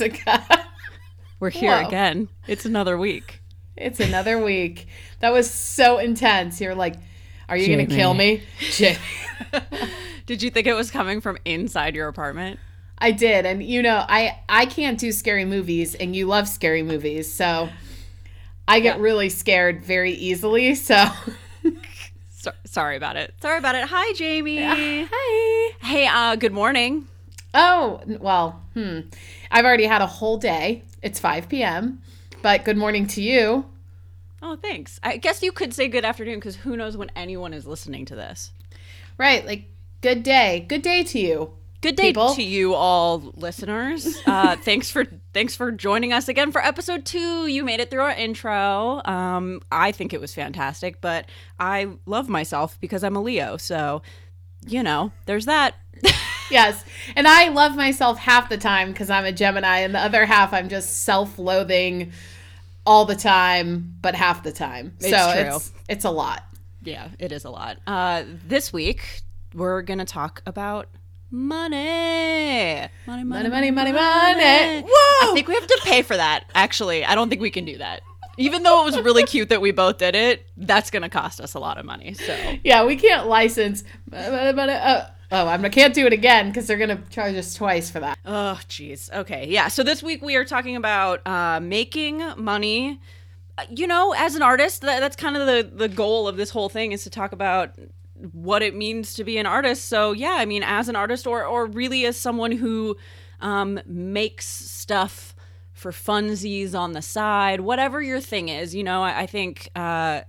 Jessica. We're here Whoa. again. It's another week. It's another week. That was so intense. You're like, are you going to kill me? Did you think it was coming from inside your apartment? I did. And you know, I I can't do scary movies and you love scary movies. So I get really scared very easily. So So- sorry about it. Sorry about it. Hi, Jamie. Hi. Hey, uh, good morning. Oh, well, hmm. I've already had a whole day. It's 5 p.m. But good morning to you. Oh, thanks. I guess you could say good afternoon because who knows when anyone is listening to this. Right, like good day. Good day to you. Good day People. to you all listeners. Uh, thanks for thanks for joining us again for episode two. You made it through our intro. Um, I think it was fantastic, but I love myself because I'm a Leo. So, you know, there's that. Yes. And I love myself half the time because I'm a Gemini, and the other half I'm just self loathing all the time, but half the time. It's so true. it's it's a lot. Yeah, it is a lot. Uh, this week we're gonna talk about money. Money, Money, money, money, money. Whoa! I think we have to pay for that. Actually, I don't think we can do that. Even though it was really cute that we both did it, that's gonna cost us a lot of money. So yeah, we can't license. Uh, oh, I can't do it again because they're gonna charge us twice for that. Oh, jeez. Okay. Yeah. So this week we are talking about uh, making money. You know, as an artist, that, that's kind of the, the goal of this whole thing is to talk about what it means to be an artist. So, yeah, I mean, as an artist or, or really as someone who um, makes stuff for funsies on the side, whatever your thing is, you know, I, I think uh,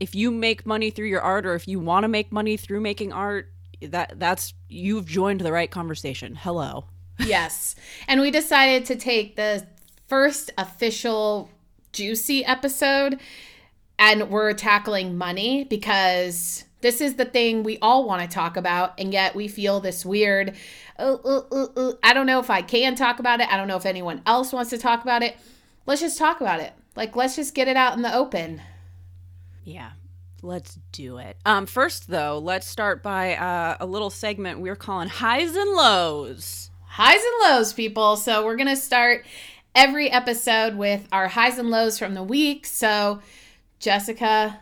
if you make money through your art or if you want to make money through making art, that that's you've joined the right conversation. Hello. yes. And we decided to take the first official juicy episode and we're tackling money because this is the thing we all want to talk about and yet we feel this weird uh, uh, uh, I don't know if I can talk about it. I don't know if anyone else wants to talk about it. Let's just talk about it. Like let's just get it out in the open. Yeah, let's do it. Um, first though, let's start by uh, a little segment we're calling highs and lows. highs and lows, people. So we're gonna start every episode with our highs and lows from the week. So, Jessica,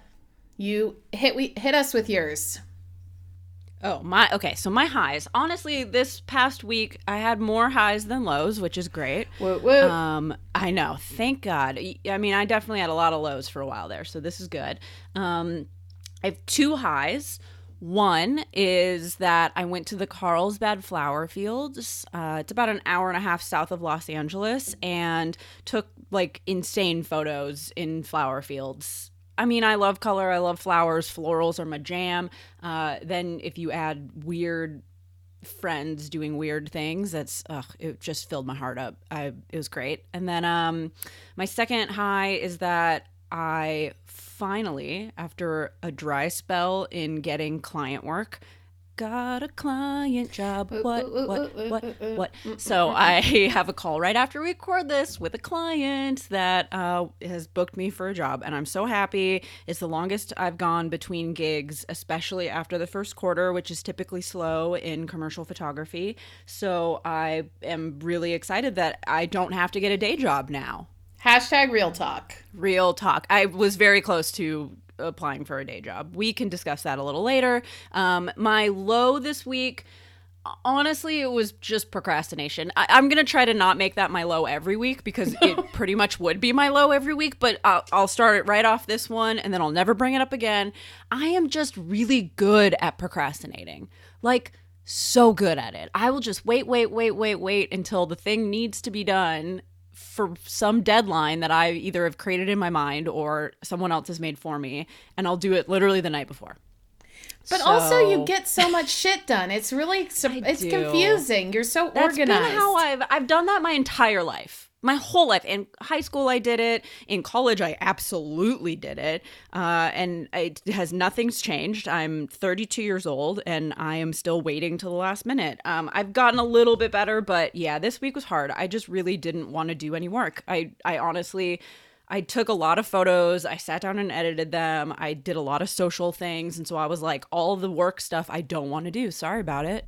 you hit we hit us with yours. Oh my, okay. So my highs. Honestly, this past week I had more highs than lows, which is great. Woo woo. Um, I know. Thank God. I mean, I definitely had a lot of lows for a while there, so this is good. Um, I have two highs. One is that I went to the Carlsbad flower fields. Uh, it's about an hour and a half south of Los Angeles, and took like insane photos in flower fields. I mean, I love color. I love flowers. Florals are my jam. Uh, then if you add weird friends doing weird things that's ugh, it just filled my heart up i it was great and then um my second high is that i finally after a dry spell in getting client work got a client job. What what what what? so i have a call right after we record this with a client that uh, has booked me for a job and i'm so happy. It's the longest i've gone between gigs especially after the first quarter which is typically slow in commercial photography. So i am really excited that i don't have to get a day job now. Hashtag real talk. real talk. I was very close to applying for a day job. We can discuss that a little later. Um, my low this week honestly it was just procrastination. I- i'm gonna try to not make that my low every week because it pretty much would be my low every week but I'll, I'll start it right off this one and then i'll never bring it up again. I am just really good at procrastinating like so good at it. I will just wait wait wait wait wait until the thing needs to be done for some deadline that I either have created in my mind or someone else has made for me, and I'll do it literally the night before. But also, you get so much shit done. It's really it's confusing. You're so That's organized. been how I've I've done that my entire life. My whole life. In high school, I did it. In college, I absolutely did it. Uh, and it has nothing's changed. I'm 32 years old, and I am still waiting till the last minute. Um, I've gotten a little bit better, but yeah, this week was hard. I just really didn't want to do any work. I I honestly. I took a lot of photos. I sat down and edited them. I did a lot of social things. And so I was like, all the work stuff I don't want to do. Sorry about it.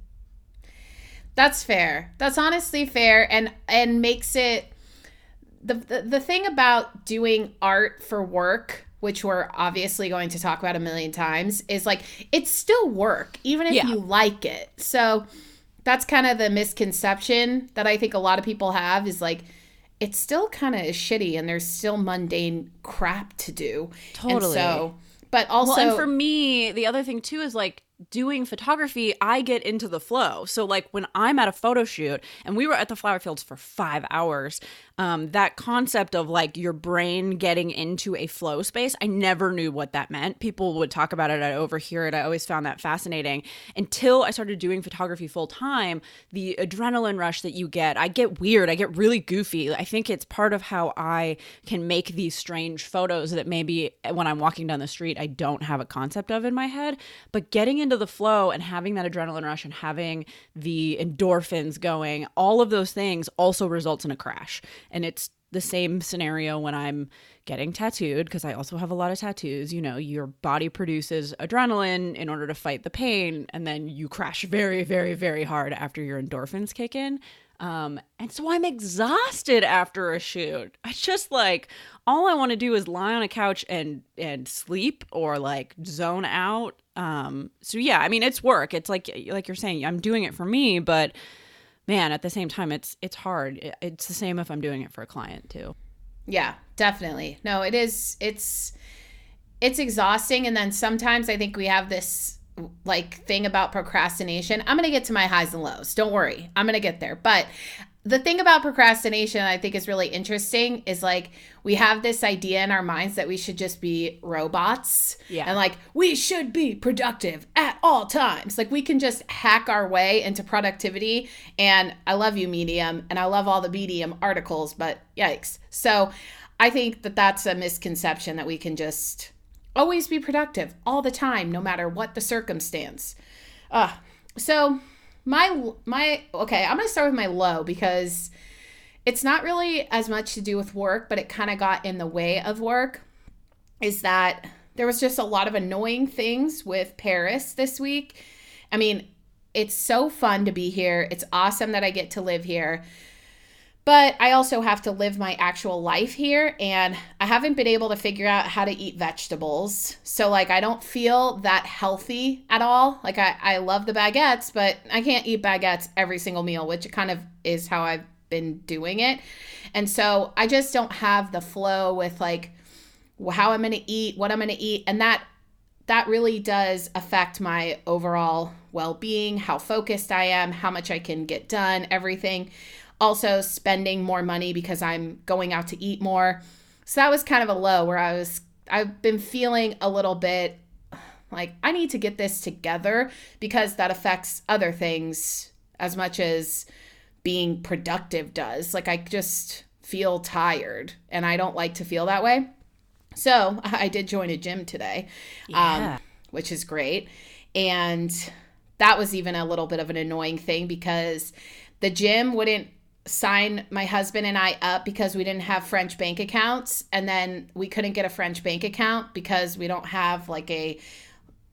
That's fair. That's honestly fair and and makes it the, the the thing about doing art for work which we're obviously going to talk about a million times is like it's still work even if Yeah. you like it. So that's kind of the misconception that I think a lot of people have is like it's still kind of shitty and there's still mundane crap to do. And Totally. so but also well, and for me, the other thing too is like doing photography, I get into the flow. So like when I'm at a photo shoot and we were at the flower fields for 5 hours, um that concept of like your brain getting into a flow space, I never knew what that meant. People would talk about it, I overhear it. I always found that fascinating until I started doing photography full time, the adrenaline rush that you get. I get weird, I get really goofy. I think it's part of how I can make these strange photos that maybe when I'm walking down the street I don't have a concept of in my head, but getting into the flow and having that adrenaline rush and having the endorphins going, all of those things also results in a crash. And it's the same scenario when I'm getting tattooed because I also have a lot of tattoos. You know, your body produces adrenaline in order to fight the pain, and then you crash very, very, very hard after your endorphins kick in. Um, and so I'm exhausted after a shoot. I just like all I want to do is lie on a couch and and sleep or like zone out. Um, so yeah, I mean it's work. It's like like you're saying, I'm doing it for me, but man, at the same time, it's it's hard. It's the same if I'm doing it for a client too. Yeah, definitely. No, it is it's it's exhausting and then sometimes I think we have this like thing about procrastination. I'm going to get to my highs and lows. Don't worry. I'm going to get there. But the thing about procrastination I think is really interesting is like we have this idea in our minds that we should just be robots. Yeah. And like we should be productive at all times. Like we can just hack our way into productivity. And I love you, Medium, and I love all the Medium articles, but yikes. So I think that that's a misconception that we can just always be productive all the time, no matter what the circumstance. Uh, so my my okay, I'm gonna start with my low because it's not really as much to do with work, but it kind of got in the way of work. Is that there was just a lot of annoying things with Paris this week. I mean, it's so fun to be here. It's awesome that I get to live here. But I also have to live my actual life here, and I haven't been able to figure out how to eat vegetables. So, like, I don't feel that healthy at all. Like, I, I love the baguettes, but I can't eat baguettes every single meal, which kind of is how I've been doing it. And so, I just don't have the flow with, like, how I'm going to eat, what I'm going to eat, and that that really does affect my overall well-being, how focused I am, how much I can get done, everything. Also spending more money because I'm going out to eat more. So that was kind of a low where I was I've been feeling a little bit like I need to get this together because that affects other things as much as being productive does. Like I just feel tired and I don't like to feel that way. So I did join a gym today, Yeah. um, which is great. And that was even a little bit of an annoying thing because the gym wouldn't sign my husband and I up because we didn't have French bank accounts. And then we couldn't get a French bank account because we don't have like a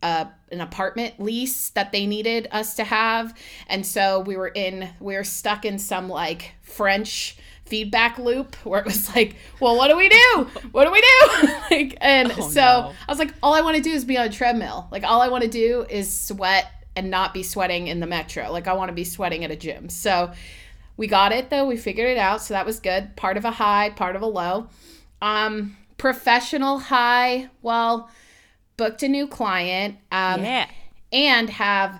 uh, an apartment lease that they needed us to have. And so we were in we were stuck in some like french feedback loop where it was like well what do we do? What do we do? Like and Oh, so no. i was like all i want to do is be on a treadmill. Like all i want to do is sweat and not be sweating in the metro. Like i want to be sweating at a gym. So we got it though we figured it out so that was good part of a high part of a low um professional high well booked a new client um yeah. and have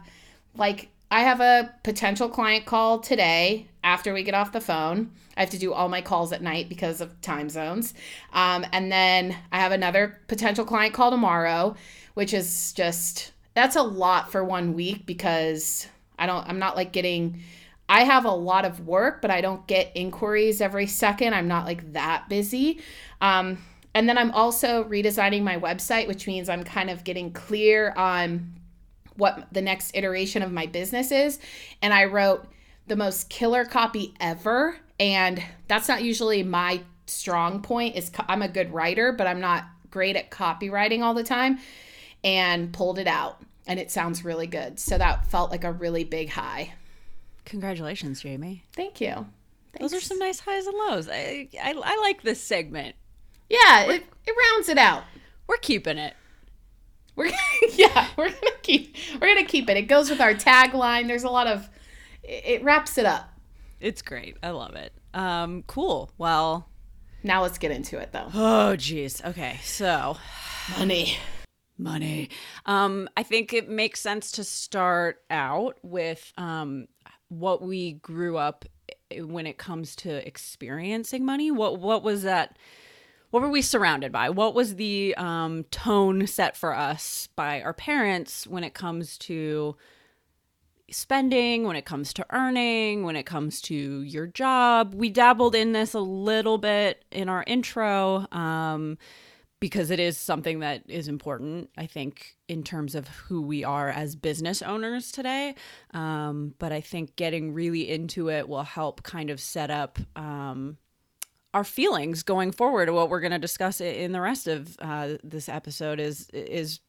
like I have a potential client call today after we get off the phone. I have to do all my calls at night because of time zones. Um, and then I have another potential client call tomorrow, which is just that's a lot for one week because I don't I'm not like getting I have a lot of work, but I don't get inquiries every second. I'm not like that busy. Um, and then I'm also redesigning my website, which means I'm kind of getting clear on what the next iteration of my business is. And I wrote the most killer copy ever. And that's not usually my strong point is co- I'm a good writer, but I'm not great at copywriting all the time and pulled it out and it sounds really good. So that felt like a really big high. Congratulations, Jamie. Thank you. Those are some nice highs and lows. I, I, I like this segment. Yeah, it, it rounds it out. We're keeping it. We're yeah, we're gonna keep we're gonna keep it. It goes with our tagline. There's a lot of it, it wraps it up. It's great. I love it. Um, cool. Well, Now let's get into it though. oh geez. Okay, so Money. money. Um, I think it makes sense to start out with um, what we grew up when it comes to experiencing money. What what was that? What were we surrounded by? What was the um, tone set for us by our parents when it comes to spending, when it comes to earning, when it comes to your job? We dabbled in this a little bit in our intro. Um, because it is something that is important, I think, in terms of who we are as business owners today. Um, but I think getting really into it will help kind of set up um, our feelings going forward. What we're going to discuss in the rest of uh, this episode is is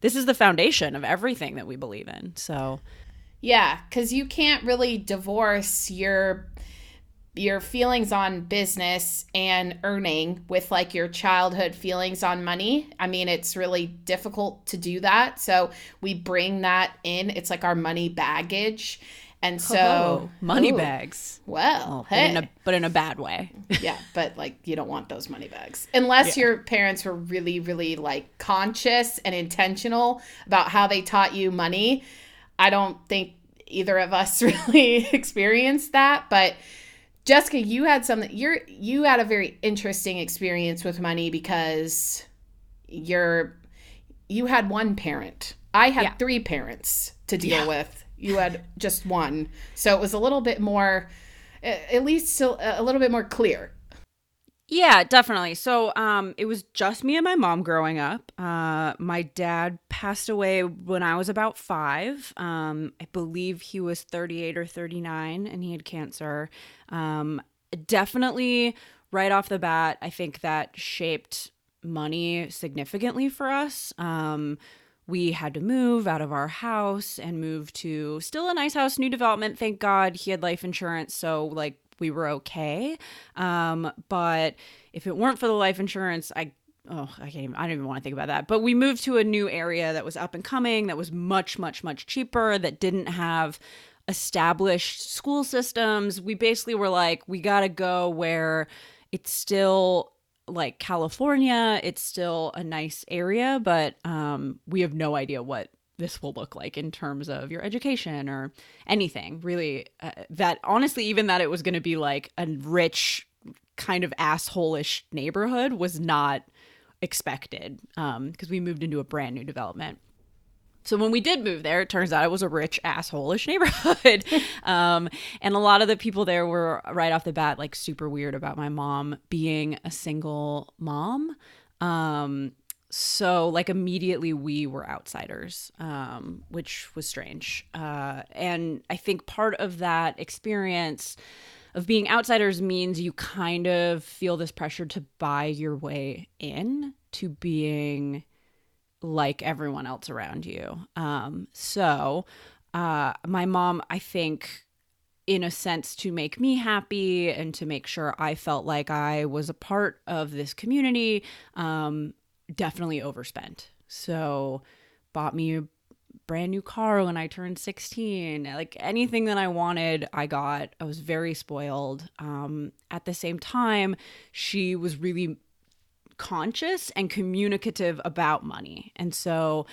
this is the foundation of everything that we believe in. So Yeah, because you can't really divorce your your feelings on business and earning with like your childhood feelings on money. I mean, it's really difficult to do that. So we bring that in. It's like our money baggage. And so Oh, money Ooh, bags, Well, but hey. in a but in a bad way. yeah, but like you don't want those money bags unless your parents were really, really like conscious and intentional about how they taught you money. I don't think either of us really experienced that, but Jessica, you had something. You're you had a very interesting experience with money because you're you had one parent. I had Yeah. three parents to deal Yeah. with. You had just one, so it was a little bit more, at least a little bit more clear. Yeah, definitely. So, um, it was just me and my mom growing up. Uh, my dad passed away when I was about five. Um, I believe he was 38 or 39 and he had cancer. Um, definitely right off the bat, I think that shaped money significantly for us. Um, we had to move out of our house and move to still a nice house, new development. Thank God he had life insurance. So, like, we were okay. Um, but if it weren't for the life insurance, I oh I can't even I don't even want to think about that. But we moved to a new area that was up and coming, that was much, much, much cheaper, that didn't have established school systems. We basically were like, we gotta go where it's still like California, it's still a nice area, but um, we have no idea what this will look like in terms of your education or anything really uh, that honestly even that it was going to be like a rich kind of asshole-ish neighborhood was not expected um because we moved into a brand new development so when we did move there, it turns out it was a rich asshole-ish neighborhood. um, and a lot of the people there were right off the bat like super weird about my mom being a single mom. Um, so like immediately we were outsiders, um, which was strange. Uh, and I think part of that experience of being outsiders means you kind of feel this pressure to buy your way in to being like everyone else around you. Um, so, uh, my mom, I think, in a sense, to make me happy and to make sure I felt like I was a part of this community, um, definitely overspent. So, bought me a brand new car when I turned 16. Like anything that I wanted, I got. I was very spoiled. Um, at the same time, she was really conscious and communicative about money. And so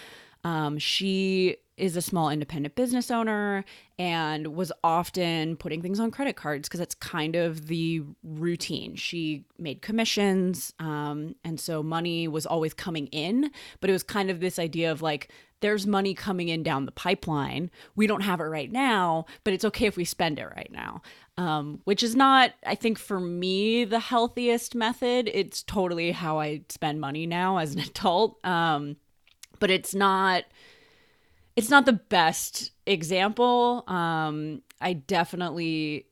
um, she is a small independent business owner and was often putting things on credit cards because that's kind of the routine. She made commissions. Um, and so money was always coming in, but it was kind of this idea of like, there's money coming in down the pipeline. We don't have it right now, but it's okay if we spend it right now. Um, which is not, I think, for me, the healthiest method. It's totally how I spend money now as an adult. Um, but it's not it's not the best example. Um, I definitely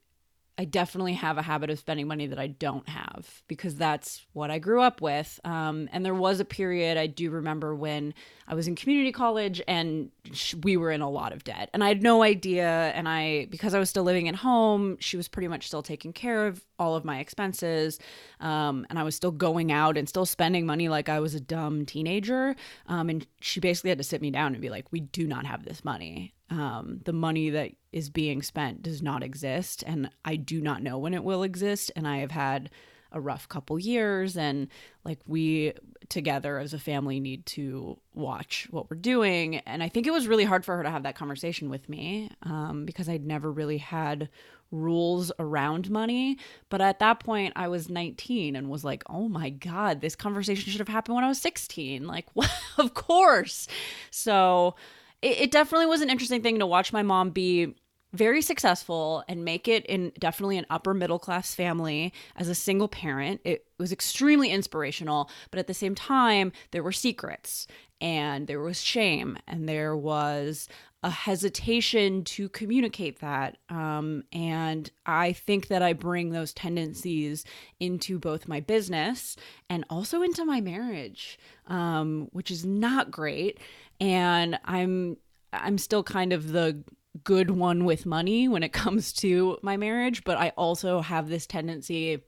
I definitely have a habit of spending money that I don't have because that's what I grew up with. Um, and there was a period I do remember when I was in community college and sh- we were in a lot of debt. And I had no idea. And I, because I was still living at home, she was pretty much still taking care of all of my expenses. Um, and I was still going out and still spending money like I was a dumb teenager. Um, and she basically had to sit me down and be like, we do not have this money um, the money that is being spent does not exist and i do not know when it will exist and i have had a rough couple years and like we together as a family need to watch what we're doing and i think it was really hard for her to have that conversation with me um, because i'd never really had rules around money but at that point i was 19 and was like oh my god this conversation should have happened when i was 16 like what of course. So it, it definitely was an interesting thing to watch my mom be very successful and make it in definitely an upper middle class family as a single parent. It was extremely inspirational, but at the same time, there were secrets and there was shame and there was a hesitation to communicate that. Um, and I think that I bring those tendencies into both my business and also into my marriage, um, which is not great and I'm I'm still kind of the good one with money when it comes to my marriage, but I also have this tendency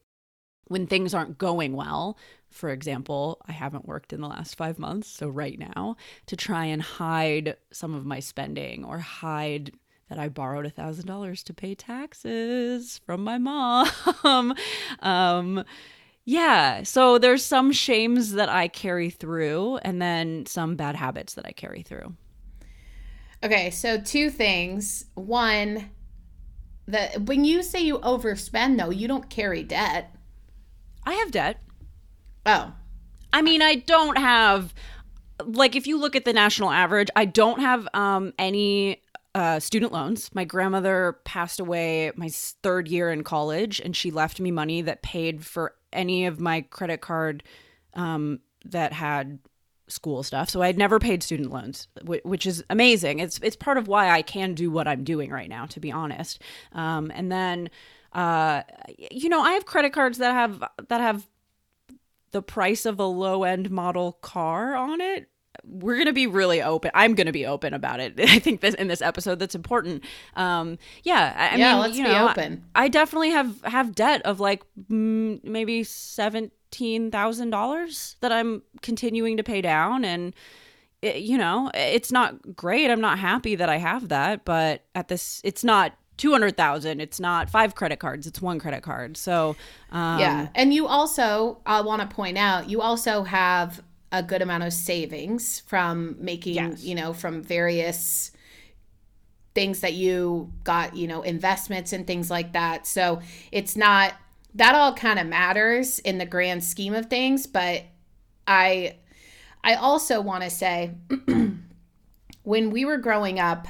when things aren't going well. For example, I haven't worked in the last five months, so right now, to try and hide some of my spending or hide that I borrowed a thousand dollars to pay taxes from my mom. um, yeah. So there's some shames that I carry through and then some bad habits that I carry through. Okay, so two things. One, that when you say you overspend though, you don't carry debt. I have debt. Oh. I mean, I don't have like if you look at the national average, I don't have um any uh, student loans. My grandmother passed away my third year in college, and she left me money that paid for any of my credit card um, that had school stuff. So I'd never paid student loans, which is amazing. It's it's part of why I can do what I'm doing right now, to be honest. Um, and then, uh, you know, I have credit cards that have that have the price of a low end model car on it we're going to be really open. I'm going to be open about it. I think this in this episode that's important. Um, yeah, I, yeah, mean, let's you know, be open. I, I, definitely have have debt of like mm, maybe seventeen thousand dollars that I'm continuing to pay down, and it, you know, it's not great. I'm not happy that I have that, but at this, it's not 200,000. It's not five credit cards, it's one credit card. So, um, yeah. And you also, I want to point out, you also have a good amount of savings from making, yes. you know, from various things that you got, you know, investments and things like that. So it's not that all kind of matters in the grand scheme of things, but I I also want to say when we were growing up,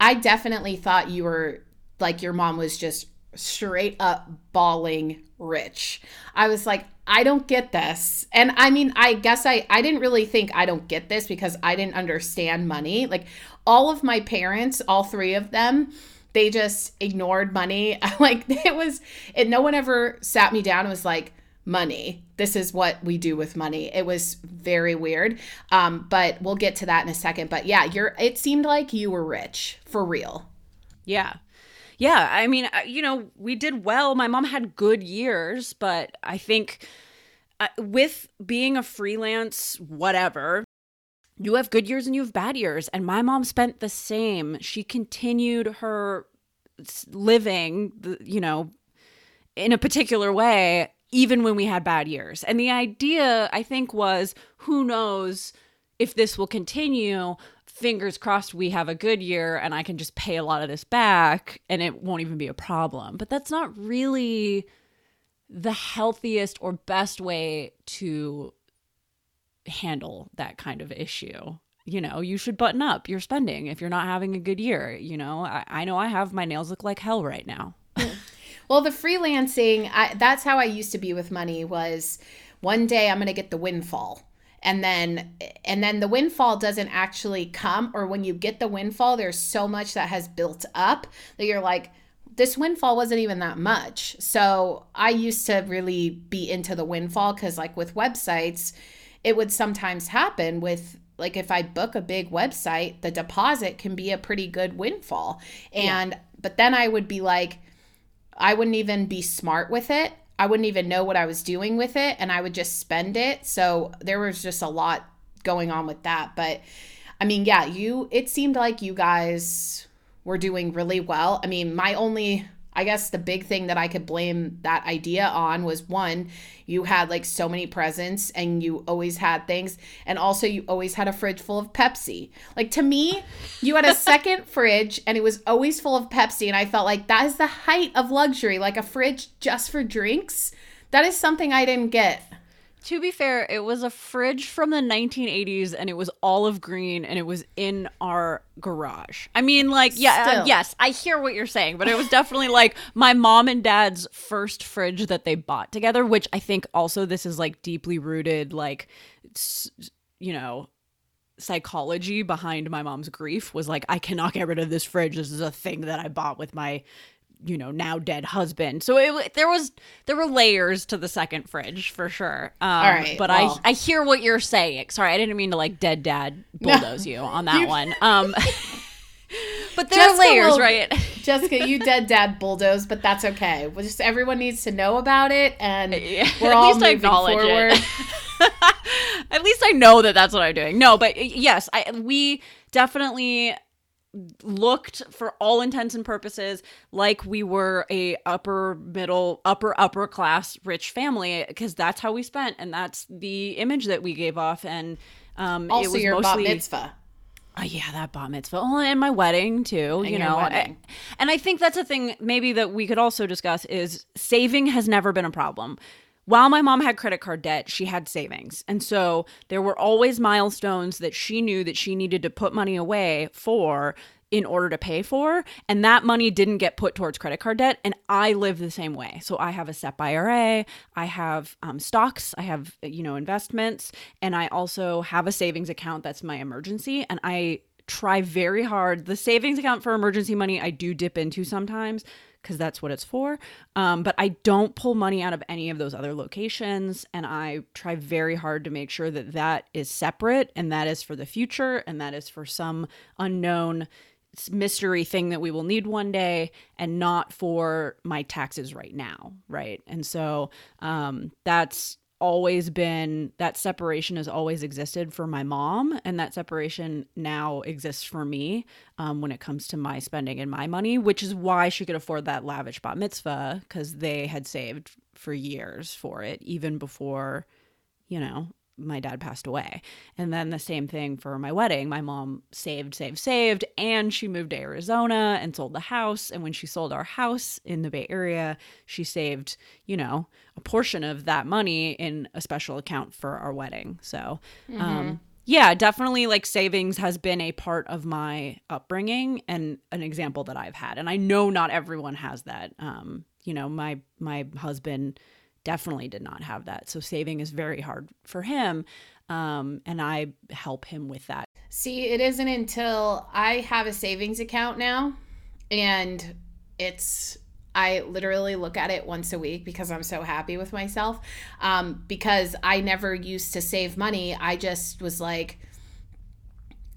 I definitely thought you were like your mom was just straight up balling rich. I was like, I don't get this. And I mean, I guess I I didn't really think I don't get this because I didn't understand money. Like all of my parents, all three of them, they just ignored money. like it was it no one ever sat me down and was like, money. This is what we do with money. It was very weird. Um, but we'll get to that in a second. But yeah, you're it seemed like you were rich for real. Yeah. Yeah, I mean, you know, we did well. My mom had good years, but I think uh, with being a freelance, whatever, you have good years and you have bad years. And my mom spent the same. She continued her living, you know, in a particular way, even when we had bad years. And the idea, I think, was who knows if this will continue, fingers crossed we have a good year and I can just pay a lot of this back and it won't even be a problem. But that's not really the healthiest or best way to handle that kind of issue. You know, you should button up your spending if you're not having a good year. You know, I, I know I have my nails look like hell right now. well, the freelancing, I, that's how I used to be with money was one day I'm going to get the windfall and then and then the windfall doesn't actually come or when you get the windfall there's so much that has built up that you're like this windfall wasn't even that much. So I used to really be into the windfall because, like, with websites, it would sometimes happen with like if I book a big website, the deposit can be a pretty good windfall. And yeah. but then I would be like I wouldn't even be smart with it. I wouldn't even know what I was doing with it and I would just spend it. So there was just a lot going on with that. But I mean, yeah, you it seemed like you guys were doing really well. I mean, my only I guess the big thing that I could blame that idea on was one, you had like so many presents and you always had things. And also, you always had a fridge full of Pepsi. Like to me, you had a second fridge and it was always full of Pepsi. And I felt like that is the height of luxury, like a fridge just for drinks. That is something I didn't get. To be fair, it was a fridge from the 1980s and it was olive green and it was in our garage. I mean, like, yeah, uh, yes, I hear what you're saying, but it was definitely like my mom and dad's first fridge that they bought together, which I think also this is like deeply rooted, like, you know, psychology behind my mom's grief was like, I cannot get rid of this fridge. This is a thing that I bought with my you know now dead husband. So it there was there were layers to the second fridge for sure. Um, all right but well. i i hear what you're saying. Sorry i didn't mean to like dead dad bulldoze no. you on that one. Um but there Jessica are layers will, right? Jessica you dead dad bulldoze but that's okay. Well, just everyone needs to know about it and yeah, we're all moving forward. At least i know that that's what i'm doing. No but yes i we definitely looked for all intents and purposes like we were a upper middle upper upper class rich family because that's how we spent and that's the image that we gave off and um also it was your mostly, bat mitzvah Oh yeah, that bat mitzvah. Oh, and my wedding too. And you know, I, and I think that's a thing maybe that we could also discuss is saving has never been a problem while my mom had credit card debt, she had savings. And so there were always milestones that she knew that she needed to put money away for in order to pay for. And that money didn't get put towards credit card debt. And I live the same way. So I have a SEP IRA, I have um, stocks, I have, you know, investments, and I also have a savings account that's my emergency. And I try very hard. The savings account for emergency money, I do dip into sometimes because that's what it's for. Um, but I don't pull money out of any of those other locations. And I try very hard to make sure that that is separate and that is for the future and that is for some unknown mystery thing that we will need one day and not for my taxes right now. Right. And so um, that's always been that separation has always existed for my mom and that separation now exists for me um, when it comes to my spending and my money which is why she could afford that lavish bat mitzvah because they had saved for years for it even before you know my dad passed away. And then the same thing for my wedding. My mom saved, saved, saved, and she moved to Arizona and sold the house. And when she sold our house in the Bay Area, she saved, you know, a portion of that money in a special account for our wedding. So, mm-hmm. um, yeah, definitely like savings has been a part of my upbringing and an example that I've had. And I know not everyone has that. Um, you know, my my husband definitely did not have that. So saving is very hard for him. Um, and I help him with that. See, it isn't until I have a savings account now and it's I literally look at it once a week because I'm so happy with myself. Um, because I never used to save money. I just was like,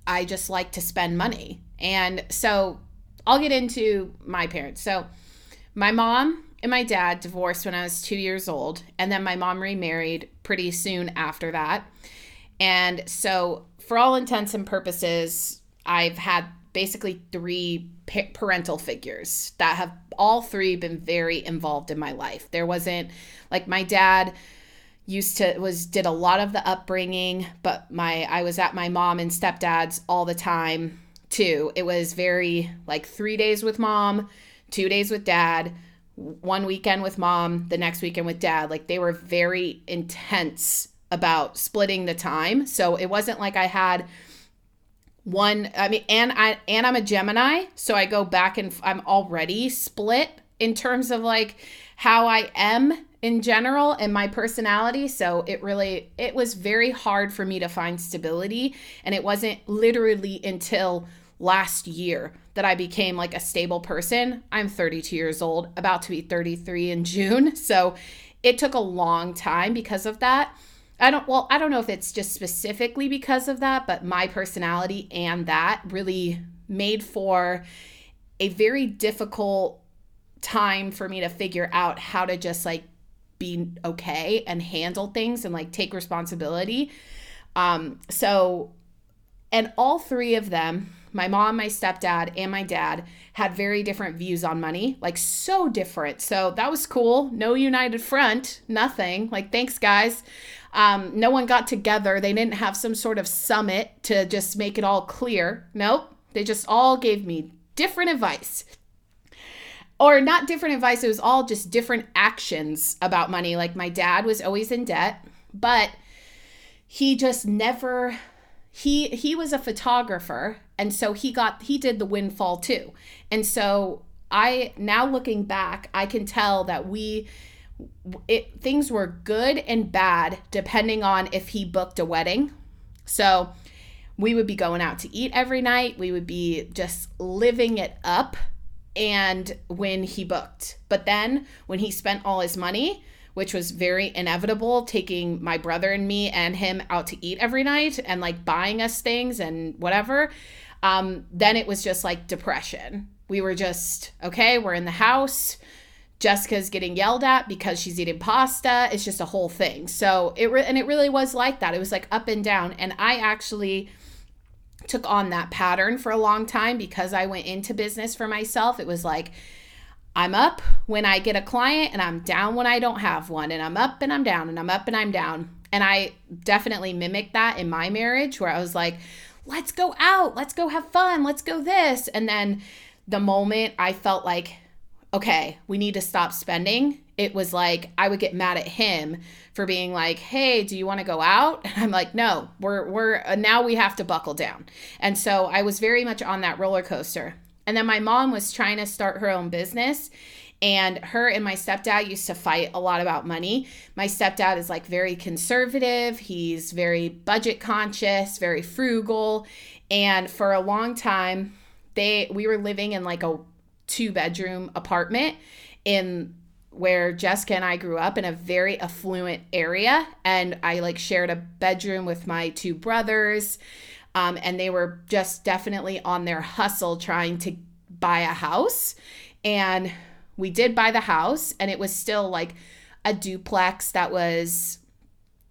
I just like to spend money. And so I'll get into my parents. So my mom and my dad divorced when I was two years old. And then my mom remarried pretty soon after that. And so, for all intents and purposes, I've had basically three parental figures that have all three been very involved in my life. There wasn't like my dad used to was did a lot of the upbringing, but my I was at my mom and stepdad's all the time too. It was very like 3 days with mom, 2 days with dad one weekend with mom, the next weekend with dad. Like they were very intense about splitting the time. So it wasn't like I had one I mean and I and I'm a Gemini, so I go back and I'm already split in terms of like how I am in general and my personality so it really it was very hard for me to find stability and it wasn't literally until last year that I became like a stable person. I'm 32 years old, about to be 33 in June. So it took a long time because of that. I don't well, I don't know if it's just specifically because of that, but my personality and that really made for a very difficult time for me to figure out how to just like be okay and handle things and like take responsibility. Um so and all three of them my mom, my stepdad, and my dad had very different views on money, like so different. So that was cool. No united front, nothing. Like, thanks, guys. Um, no one got together. They didn't have some sort of summit to just make it all clear. Nope. They just all gave me different advice. Or not different advice, it was all just different actions about money. Like, my dad was always in debt, but he just never he he was a photographer and so he got he did the windfall too. And so i now looking back i can tell that we it things were good and bad depending on if he booked a wedding. So we would be going out to eat every night. We would be just living it up and when he booked. But then when he spent all his money which was very inevitable, taking my brother and me and him out to eat every night and like buying us things and whatever. Um, then it was just like depression. We were just, okay, we're in the house. Jessica's getting yelled at because she's eating pasta. It's just a whole thing. So it re- and it really was like that. It was like up and down. And I actually took on that pattern for a long time because I went into business for myself. It was like I'm up when I get a client and I'm down when I don't have one. And I'm up and I'm down and I'm up and I'm down. And I definitely mimicked that in my marriage where I was like, let's go out, let's go have fun, let's go this. And then the moment I felt like, okay, we need to stop spending, it was like I would get mad at him for being like, "Hey, do you want to go out?" And I'm like, "No, we're we're uh, now we have to buckle down." And so I was very much on that roller coaster. And then my mom was trying to start her own business. And her and my stepdad used to fight a lot about money. My stepdad is like very conservative, he's very budget conscious, very frugal. And for a long time, they we were living in like a two bedroom apartment in where Jessica and I grew up in a very affluent area and I like shared a bedroom with my two brothers um, and they were just definitely on their hustle trying to buy a house. And we did buy the house, and it was still like a duplex that was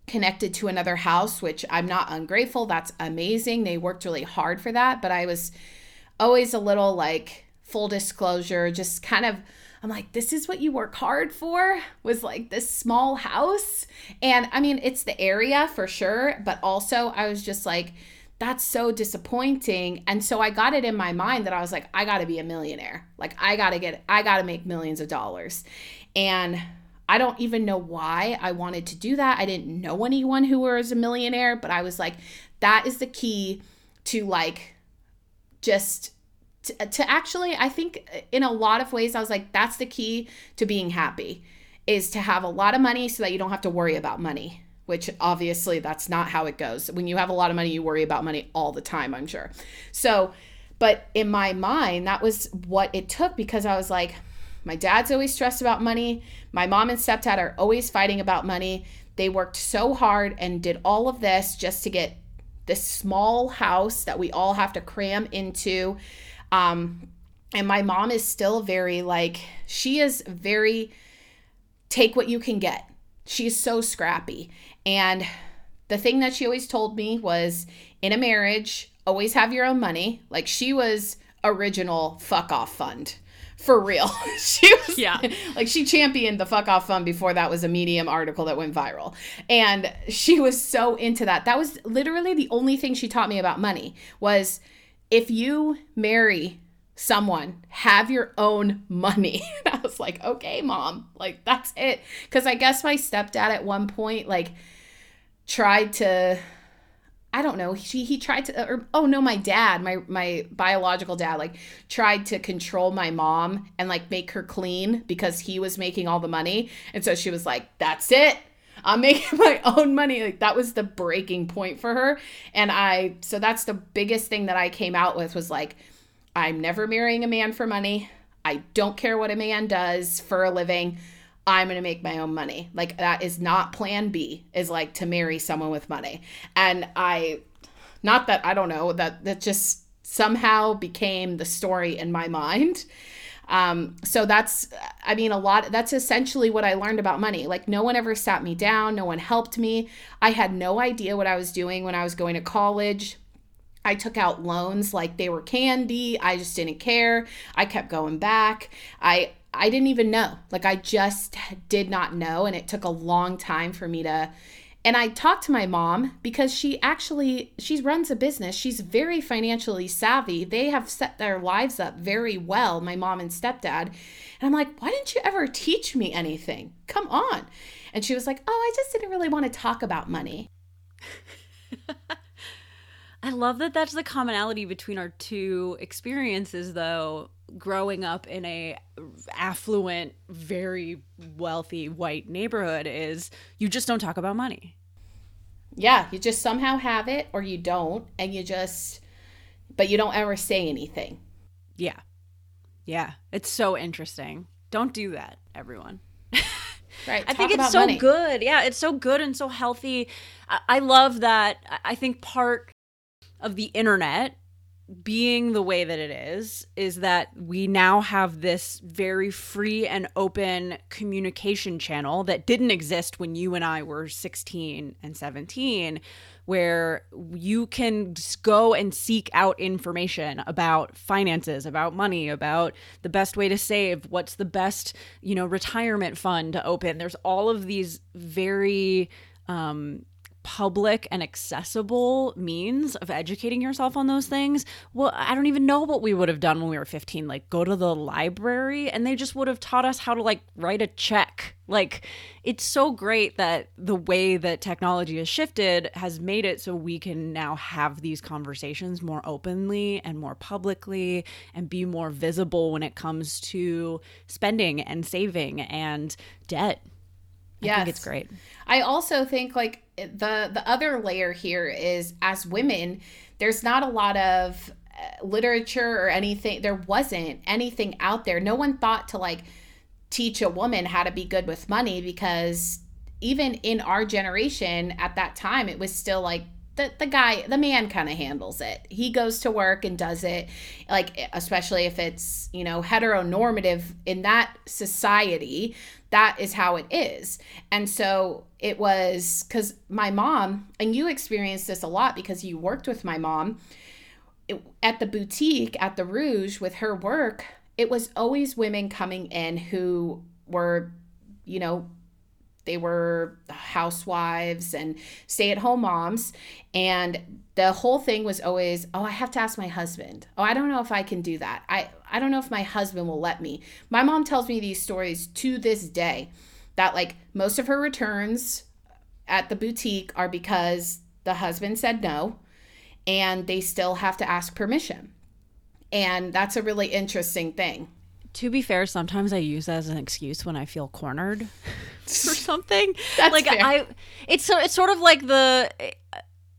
connected to another house, which I'm not ungrateful. That's amazing. They worked really hard for that. But I was always a little like, full disclosure, just kind of. I'm like, this is what you work hard for? Was like this small house. And I mean, it's the area for sure, but also I was just like, that's so disappointing. And so I got it in my mind that I was like, I got to be a millionaire. Like, I got to get, I got to make millions of dollars. And I don't even know why I wanted to do that. I didn't know anyone who was a millionaire, but I was like, that is the key to like just to, to actually, I think in a lot of ways, I was like, that's the key to being happy is to have a lot of money so that you don't have to worry about money which obviously that's not how it goes. When you have a lot of money, you worry about money all the time, I'm sure. So, but in my mind, that was what it took because I was like, my dad's always stressed about money. My mom and stepdad are always fighting about money. They worked so hard and did all of this just to get this small house that we all have to cram into. Um, and my mom is still very like, she is very take what you can get. She's so scrappy. And the thing that she always told me was in a marriage, always have your own money. Like she was original fuck off fund. For real. she was yeah. like she championed the fuck off fund before that was a medium article that went viral. And she was so into that. That was literally the only thing she taught me about money was if you marry someone have your own money i was like okay mom like that's it because i guess my stepdad at one point like tried to I don't know. He he tried to or oh no, my dad, my my biological dad like tried to control my mom and like make her clean because he was making all the money. And so she was like, "That's it. I'm making my own money. Like that was the breaking point for her. And I, so that's the biggest thing that I came out with was like, I'm never marrying a man for money. I don't care what a man does for a living. I'm going to make my own money. Like that is not plan B is like to marry someone with money. And I not that I don't know that that just somehow became the story in my mind. Um, so that's, I mean, a lot, that's essentially what I learned about money. Like, no one ever sat me down, no one helped me. I had no idea what I was doing when I was going to college. I took out loans like they were candy. I just didn't care. I kept going back. I I didn't even know. Like I just did not know and it took a long time for me to and I talked to my mom because she actually she runs a business. She's very financially savvy. They have set their lives up very well, my mom and stepdad. And I'm like, "Why didn't you ever teach me anything? Come on." And she was like, "Oh, I just didn't really want to talk about money." I love that that's the commonality between our two experiences though growing up in a affluent, very wealthy white neighborhood is you just don't talk about money. Yeah, you just somehow have it or you don't and you just but you don't ever say anything. Yeah. Yeah, it's so interesting. Don't do that, everyone. Right. I think it's so money. good. Yeah, it's so good and so healthy. I, I love that. I think part of the internet being the way that it is is that we now have this very free and open communication channel that didn't exist when you and I were 16 and 17 where you can go and seek out information about finances, about money, about the best way to save, what's the best, you know, retirement fund to open. There's all of these very um public and accessible means of educating yourself on those things, well, I don't even know what we would have done when we were 15. Like, go to the library and they just would have taught us how to, like, write a check. Like, it's so great that the way that technology has shifted has made it so we can now have these conversations more openly and more publicly and be more visible when it comes to spending and saving and debt. I yes. think it's great. I also think like the the other layer here is as women, there's not a lot of uh, literature or anything. There wasn't anything out there. No one thought to like teach a woman how to be good with money because even in our generation at that time, it was still like the, the guy the man kind of handles it. He goes to work and does it like especially if it's you know heteronormative in that society that is how it is. And so it was because my mom and you experienced this a lot because you worked with my mom it, at the boutique at the rouge with her work it was always women coming in who were you know they were housewives and stay at home moms. And the whole thing was always, oh, I have to ask my husband. Oh, I don't know if I can do that. I, I don't know if my husband will let me. My mom tells me these stories to this day that, like, most of her returns at the boutique are because the husband said no and they still have to ask permission. And that's a really interesting thing. To be fair, sometimes I use that as an excuse when I feel cornered or something. That's like fair. I it's so it's sort of like the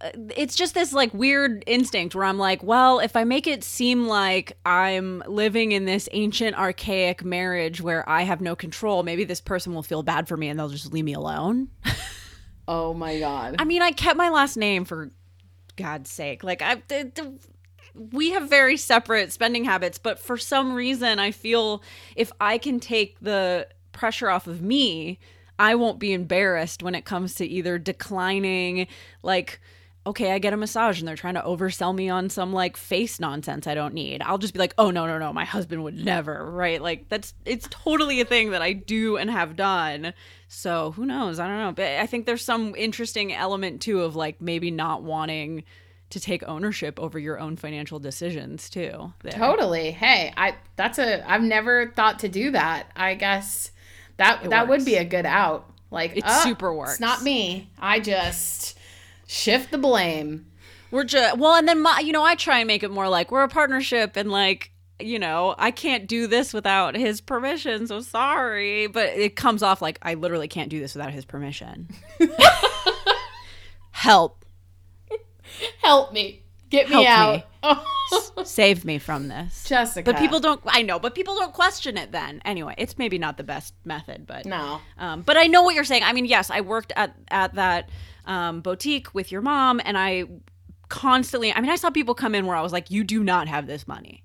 uh, it's just this like weird instinct where I'm like, well, if I make it seem like I'm living in this ancient archaic marriage where I have no control, maybe this person will feel bad for me and they'll just leave me alone. oh my god. I mean, I kept my last name for God's sake. Like I we have very separate spending habits, but for some reason, I feel if I can take the pressure off of me, I won't be embarrassed when it comes to either declining, like, okay, I get a massage and they're trying to oversell me on some like face nonsense I don't need. I'll just be like, oh, no, no, no, my husband would never, right? Like, that's, it's totally a thing that I do and have done. So who knows? I don't know. But I think there's some interesting element too of like maybe not wanting to take ownership over your own financial decisions too. There. Totally. Hey, I that's a I've never thought to do that. I guess that it that works. would be a good out. Like it oh, super works. It's not me. I just shift the blame. We're just well, and then my, you know I try and make it more like we're a partnership and like you know, I can't do this without his permission, so sorry. But it comes off like I literally can't do this without his permission. Help. Help me. Get me Help out. me. Oh. Save me from this. Jessica. But people don't I know, but people don't question it then. Anyway, it's maybe not the best method, but No. Um, but I know what you're saying. I mean, yes, I worked at at that um, boutique with your mom, and I constantly. I mean, I saw people come in where I was like, "You do not have this money."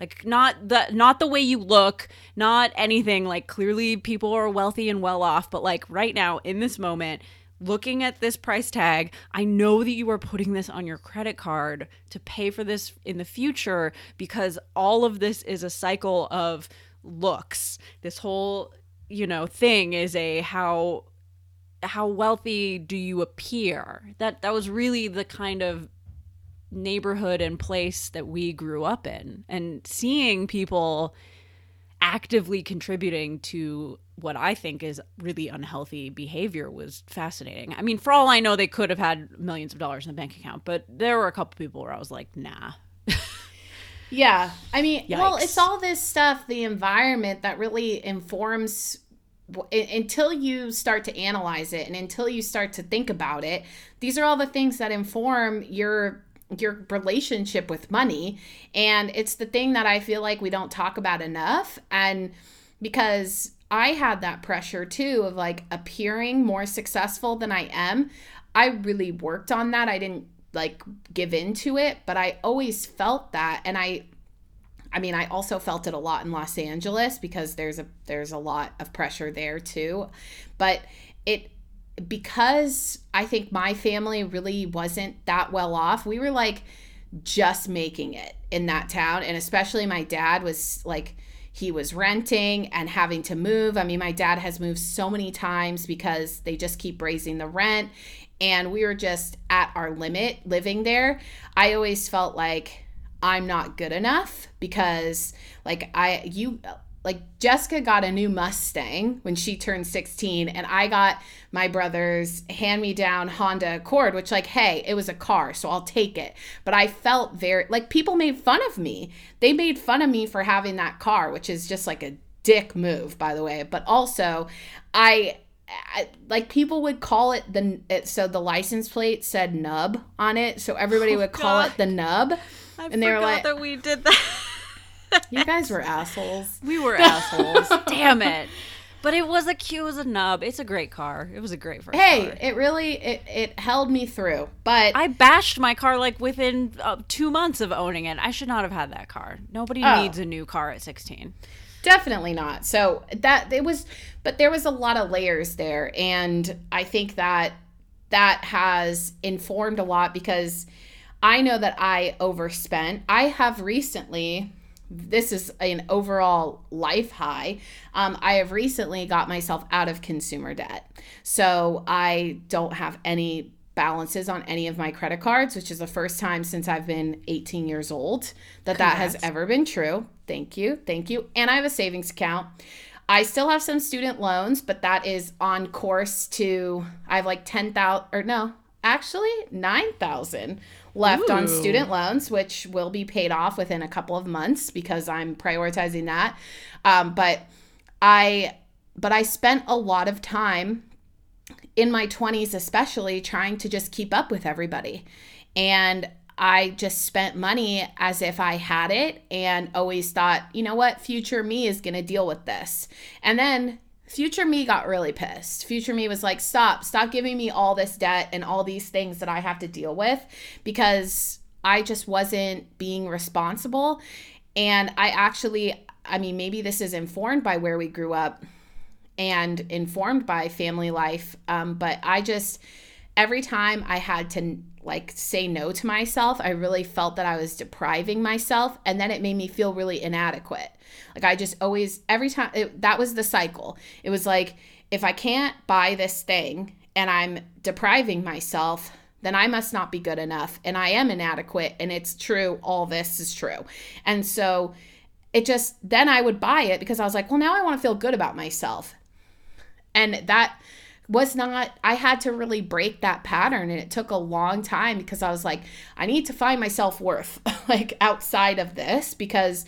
Like not the not the way you look, not anything. Like clearly people are wealthy and well off, but like right now in this moment, looking at this price tag, I know that you are putting this on your credit card to pay for this in the future because all of this is a cycle of looks. This whole, you know, thing is a how how wealthy do you appear? That that was really the kind of neighborhood and place that we grew up in and seeing people actively contributing to what I think is really unhealthy behavior was fascinating. I mean, for all I know, they could have had millions of dollars in the bank account, but there were a couple people where I was like, nah. Yeah. I mean, well, it's all this stuff, the environment that really informs until you start to analyze it and until you start to think about it. These are all the things that inform your your relationship with money and it's the thing that I feel like we don't talk about enough and because I had that pressure too of like appearing more successful than I am. I really worked on that. I didn't like give into it, but I always felt that and I I mean, I also felt it a lot in Los Angeles because there's a there's a lot of pressure there too. But it because I think my family really wasn't that well off. We were like just making it in that town and especially my dad was like he was renting and having to move. I mean, my dad has moved so many times because they just keep raising the rent and we were just at our limit living there. I always felt like I'm not good enough because like I you like Jessica got a new Mustang when she turned 16 and I got my brother's hand-me-down Honda Accord which like hey it was a car so I'll take it. But I felt very like people made fun of me. They made fun of me for having that car which is just like a dick move by the way. But also I I, like people would call it the it, so the license plate said nub on it so everybody Oh, would call it the nub. I And they were like- that we did that. You guys were assholes we were assholes. Damn it. But it was a cute, it was a nub. It's a great car. It was a great first hey car. it really it, it held me through but I bashed my car like within uh, two months of owning it. I should not have had that car. Nobody Oh. needs a new car at 16. definitely not so that it was but there was a lot of layers there and i think that that has informed a lot because i know that i overspent i have recently this is an overall life high. Um, i have recently got myself out of consumer debt. So i don't have any balances on any of my credit cards which is the first time since i've been 18 years old that that has ever been true. Thank you thank you. And i have a savings account. I still have some student loans but that is on course to i have like 10000 or no actually 9000 left on student loans which will be paid off within a couple of months because i'm prioritizing that. Um, but i but i spent a lot of time in my 20s especially trying to just keep up with everybody. And i just spent money as if i had it and always thought you know what? Future me is going to deal with this. And then future me got really pissed future me was like stop stop giving me all this debt and all these things that i have to deal with because i just wasn't being responsible and i actually i mean maybe this is informed by where we grew up and informed by family life. Um, but I just, every time I had to like say no to myself, I really felt that I was depriving myself. And then it made me feel really inadequate. Like I just always, every time, it, that was the cycle. It was like, if I can't buy this thing and I'm depriving myself, then I must not be good enough and I am inadequate. And it's true, all this is true. And so it just, then I would buy it because I was like, well, now I want to feel good about myself. And that was not, I had to really break that pattern. And it took a long time because I was like, I need to find my self worth like outside of this because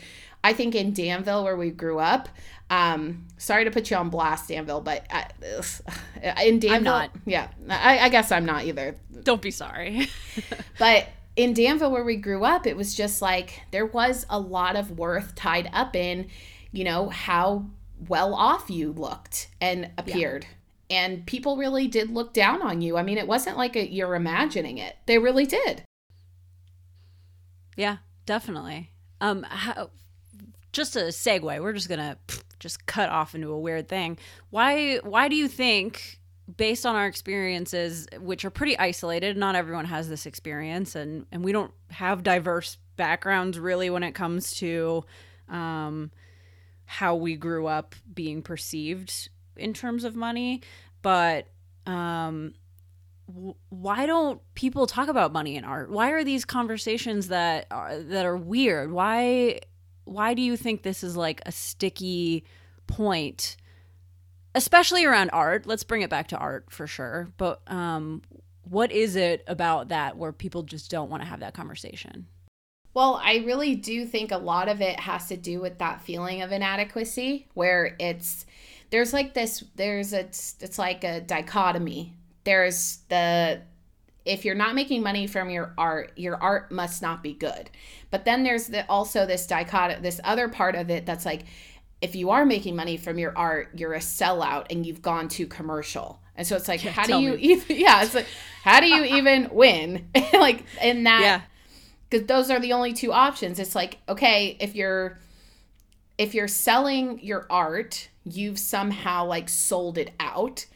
I think in Danville, where we grew up, um, sorry to put you on blast, Danville, but I, in Danville, not. yeah, I, I guess I'm not either. Don't be sorry. But in Danville, where we grew up, it was just like there was a lot of worth tied up in, you know, how well off you looked and appeared. And people really did look down on you. I mean, it wasn't like a, you're imagining it. They really did. Yeah, definitely. Um, how, just a segue. We're just gonna just cut off into a weird thing. Why? Why do you think, based on our experiences, which are pretty isolated, not everyone has this experience, and and we don't have diverse backgrounds really when it comes to, um, how we grew up being perceived in terms of money, but um why don't people talk about money in art? Why are these conversations that are, that are weird? Why why do you think this is like a sticky point especially around art? Let's bring it back to art for sure. But um what is it about that where people just don't want to have that conversation? Well, I really do think a lot of it has to do with that feeling of inadequacy where it's there's like this there's a it's like a dichotomy there's the if you're not making money from your art, your art must not be good. But then there's the, also this dichotomy, this other part of it that's like, if you are making money from your art, you're a sellout and you've gone too commercial. And so it's like, yeah, how do you me. even, yeah, it's like, how do you even win? like in that, yeah. Because those are the only two options. It's like, okay, if you're, if you're selling your art, you've somehow like sold it out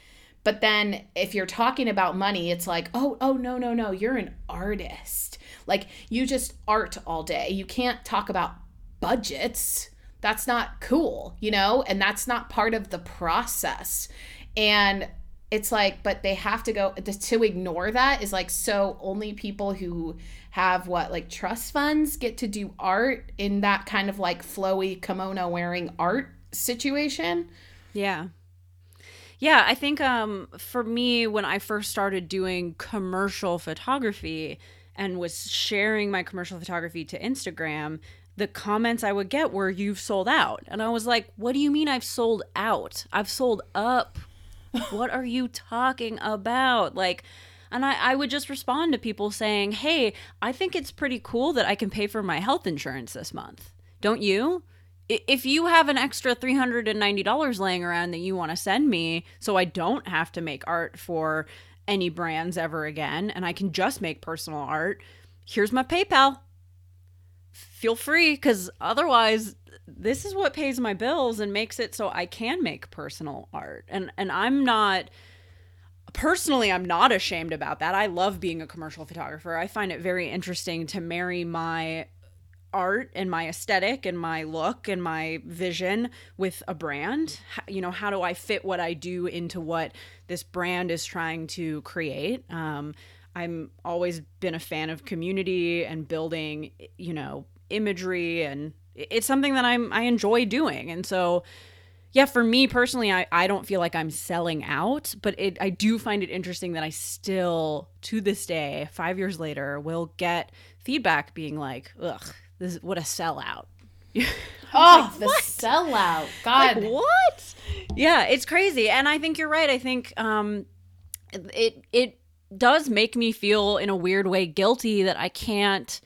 but then if you're talking about money, it's like, oh, oh, no, no, no, you're an artist. Like you just art all day. You can't talk about budgets. That's not cool, you know? And that's not part of the process. And it's like, but they have to go to ignore that is like, so only people who have what, like trust funds get to do art in that kind of like flowy kimono wearing art situation. Yeah. Yeah, I think um, for me, when I first started doing commercial photography and was sharing my commercial photography to Instagram, the comments I would get were, You've sold out. And I was like, What do you mean I've sold out? I've sold up. what are you talking about? Like, and I, I would just respond to people saying, Hey, I think it's pretty cool that I can pay for my health insurance this month. Don't you? If you have an extra $390 laying around that you want to send me so I don't have to make art for any brands ever again and I can just make personal art, here's my PayPal. Feel free cuz otherwise this is what pays my bills and makes it so I can make personal art. And and I'm not personally I'm not ashamed about that. I love being a commercial photographer. I find it very interesting to marry my art and my aesthetic and my look and my vision with a brand. You know how do i fit what i do into what this brand is trying to create? Um, i'm always been a fan of community and building you know imagery and it's something that i'm i enjoy doing. And so yeah for me personally i, I don't feel like i'm selling out but it i do find it interesting that i still to this day five years later will get feedback being like ugh this what a sellout. oh, like, the sellout. God. Like, what? Yeah, it's crazy. And I think you're right. I think um it it does make me feel in a weird way guilty that I can't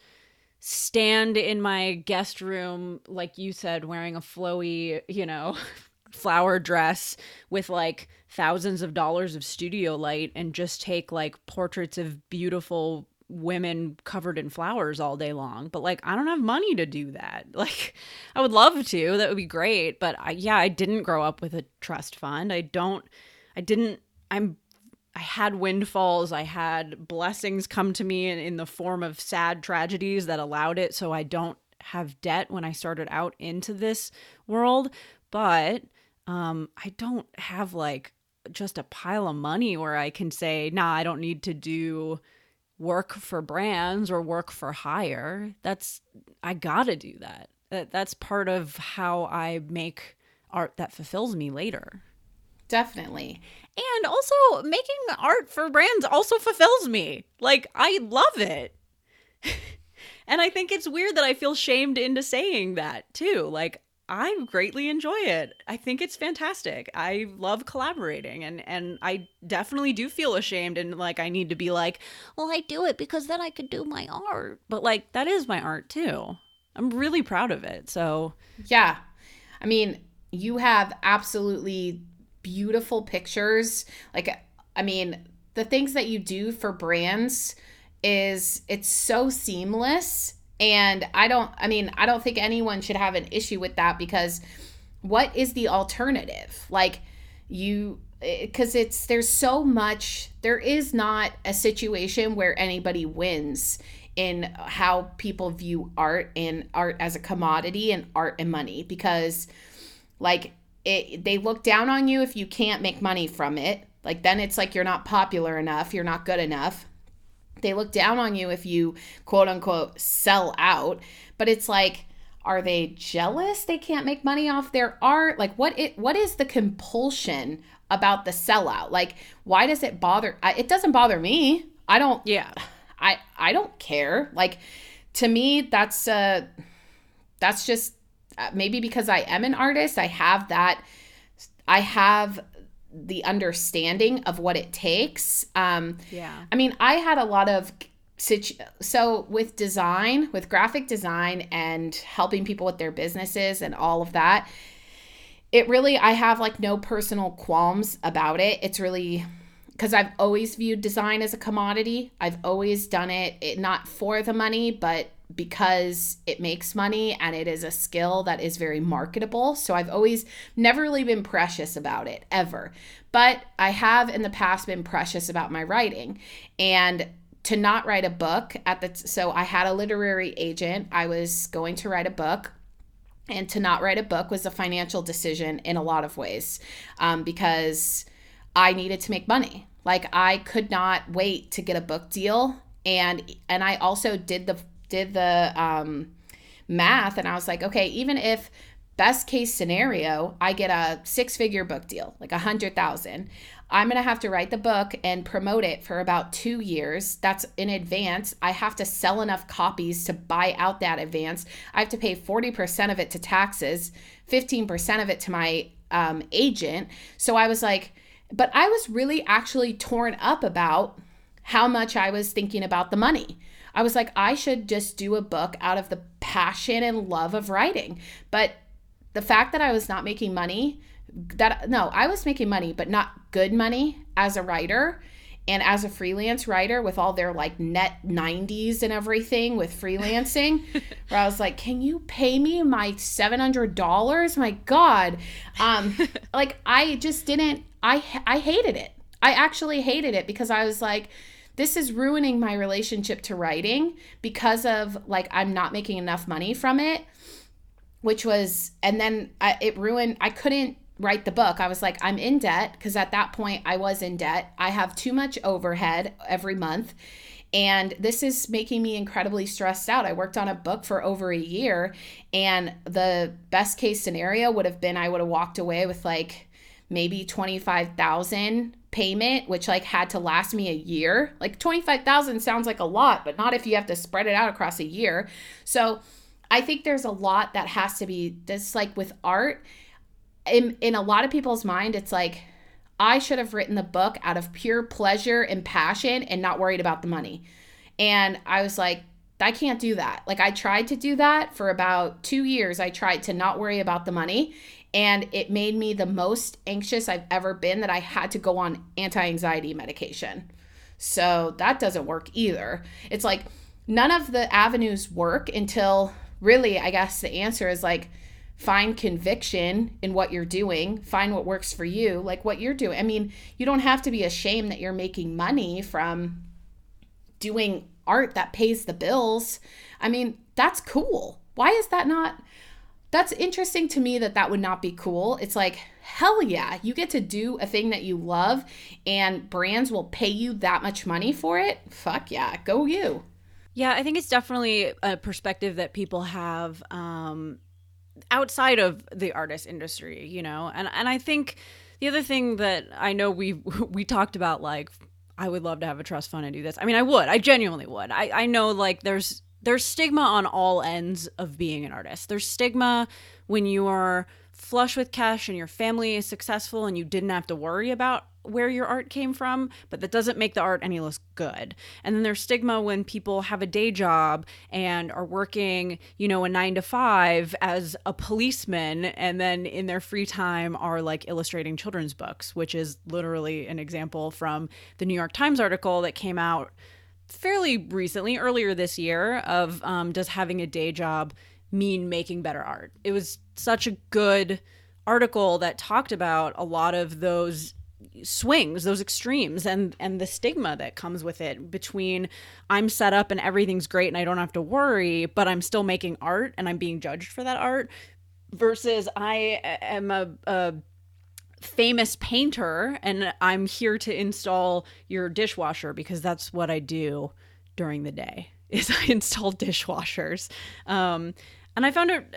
stand in my guest room like you said wearing a flowy, you know, flower dress with like thousands of dollars of studio light and just take like portraits of beautiful women covered in flowers all day long but like i don't have money to do that. Like i would love to that would be great but I, yeah i didn't grow up with a trust fund. I don't i didn't i'm i had windfalls i had blessings come to me in, in the form of sad tragedies that allowed it so i don't have debt when i started out into this world but um i don't have like just a pile of money where i can say nah i don't need to do work for brands or work for hire. That's I got to do that. that. That's part of how I make art that fulfills me later. Definitely. And also making art for brands also fulfills me. Like I love it. And I think it's weird that I feel shamed into saying that too. Like I greatly enjoy it. I think it's fantastic. I love collaborating and and I definitely do feel ashamed and like I need to be like, "Well, I do it because then I could do my art." But like that is my art too. I'm really proud of it. So, yeah. I mean, you have absolutely beautiful pictures. Like I mean, the things that you do for brands is it's so seamless and I don't, I mean, I don't think anyone should have an issue with that because what is the alternative? Like, you, eh, because it's, there's so much, there is not a situation where anybody wins in how people view art and art as a commodity and art and money because, like, it, they look down on you if you can't make money from it. Like, then it's like you're not popular enough, you're not good enough they look down on you if you quote unquote sell out. But it's like, are they jealous they can't make money off their art? Like what it what is the compulsion about the sellout? Like why does it bother I, it doesn't bother me. I don't Yeah. I I don't care. Like to me that's uh that's just uh, maybe because I am an artist, I have that I have the understanding of what it takes. Um, yeah. I mean, I had a lot of situ- so with design, with graphic design and helping people with their businesses and all of that. It really, I have like no personal qualms about it. It's really because I've always viewed design as a commodity. I've always done it, it not for the money, but because it makes money and it is a skill that is very marketable. So I've always never really been precious about it ever. But I have in the past been precious about my writing. And to not write a book at the so I had a literary agent. I was going to write a book and to not write a book was a financial decision in a lot of ways um, because I needed to make money. Like I could not wait to get a book deal and and I also did the did the um, math and I was like, okay, even if best case scenario, I get a six figure book deal, like a hundred thousand. I'm going to have to write the book and promote it for about two years. That's in advance. I have to sell enough copies to buy out that advance. I have to pay 40% of it to taxes, 15% of it to my um, agent. So I was like, but I was really actually torn up about how much I was thinking about the money. I was like, I should just do a book out of the passion and love of writing. But the fact that I was not making money, that no, I was making money, but not good money as a writer and as a freelance writer with all their like net 90s and everything with freelancing where i was like can you pay me my $700 my god. Um like i just didn't i i hated it. I actually hated it because i was like this is ruining my relationship to writing because of like I'm not making enough money from it, which was, and then I, it ruined, I couldn't write the book. I was like, I'm in debt because at that point I was in debt. I have too much overhead every month. And this is making me incredibly stressed out. I worked on a book for over a year, and the best case scenario would have been I would have walked away with like maybe 25,000 payment which like had to last me a year. Like 25,000 sounds like a lot, but not if you have to spread it out across a year. So I think there's a lot that has to be just like with art in in a lot of people's mind it's like I should have written the book out of pure pleasure and passion and not worried about the money. And I was like I can't do that. Like I tried to do that for about 2 years. I tried to not worry about the money and it made me the most anxious I've ever been that I had to go on anti anxiety medication. So that doesn't work either. It's like none of the avenues work until really, I guess the answer is like, find conviction in what you're doing, find what works for you, like what you're doing. I mean, you don't have to be ashamed that you're making money from doing art that pays the bills. I mean, that's cool. Why is that not? That's interesting to me that that would not be cool. It's like, hell yeah, you get to do a thing that you love and brands will pay you that much money for it. Fuck yeah, go you. Yeah, I think it's definitely a perspective that people have um, outside of the artist industry, you know. And and I think the other thing that I know we we talked about like I would love to have a trust fund and do this. I mean, I would. I genuinely would. I I know like there's there's stigma on all ends of being an artist. There's stigma when you are flush with cash and your family is successful and you didn't have to worry about where your art came from, but that doesn't make the art any less good. And then there's stigma when people have a day job and are working, you know, a nine to five as a policeman, and then in their free time are like illustrating children's books, which is literally an example from the New York Times article that came out fairly recently, earlier this year, of um, does having a day job mean making better art? It was such a good article that talked about a lot of those swings those extremes and and the stigma that comes with it between i'm set up and everything's great and i don't have to worry but i'm still making art and i'm being judged for that art versus i am a, a famous painter and i'm here to install your dishwasher because that's what i do during the day is i install dishwashers. Um, and I found it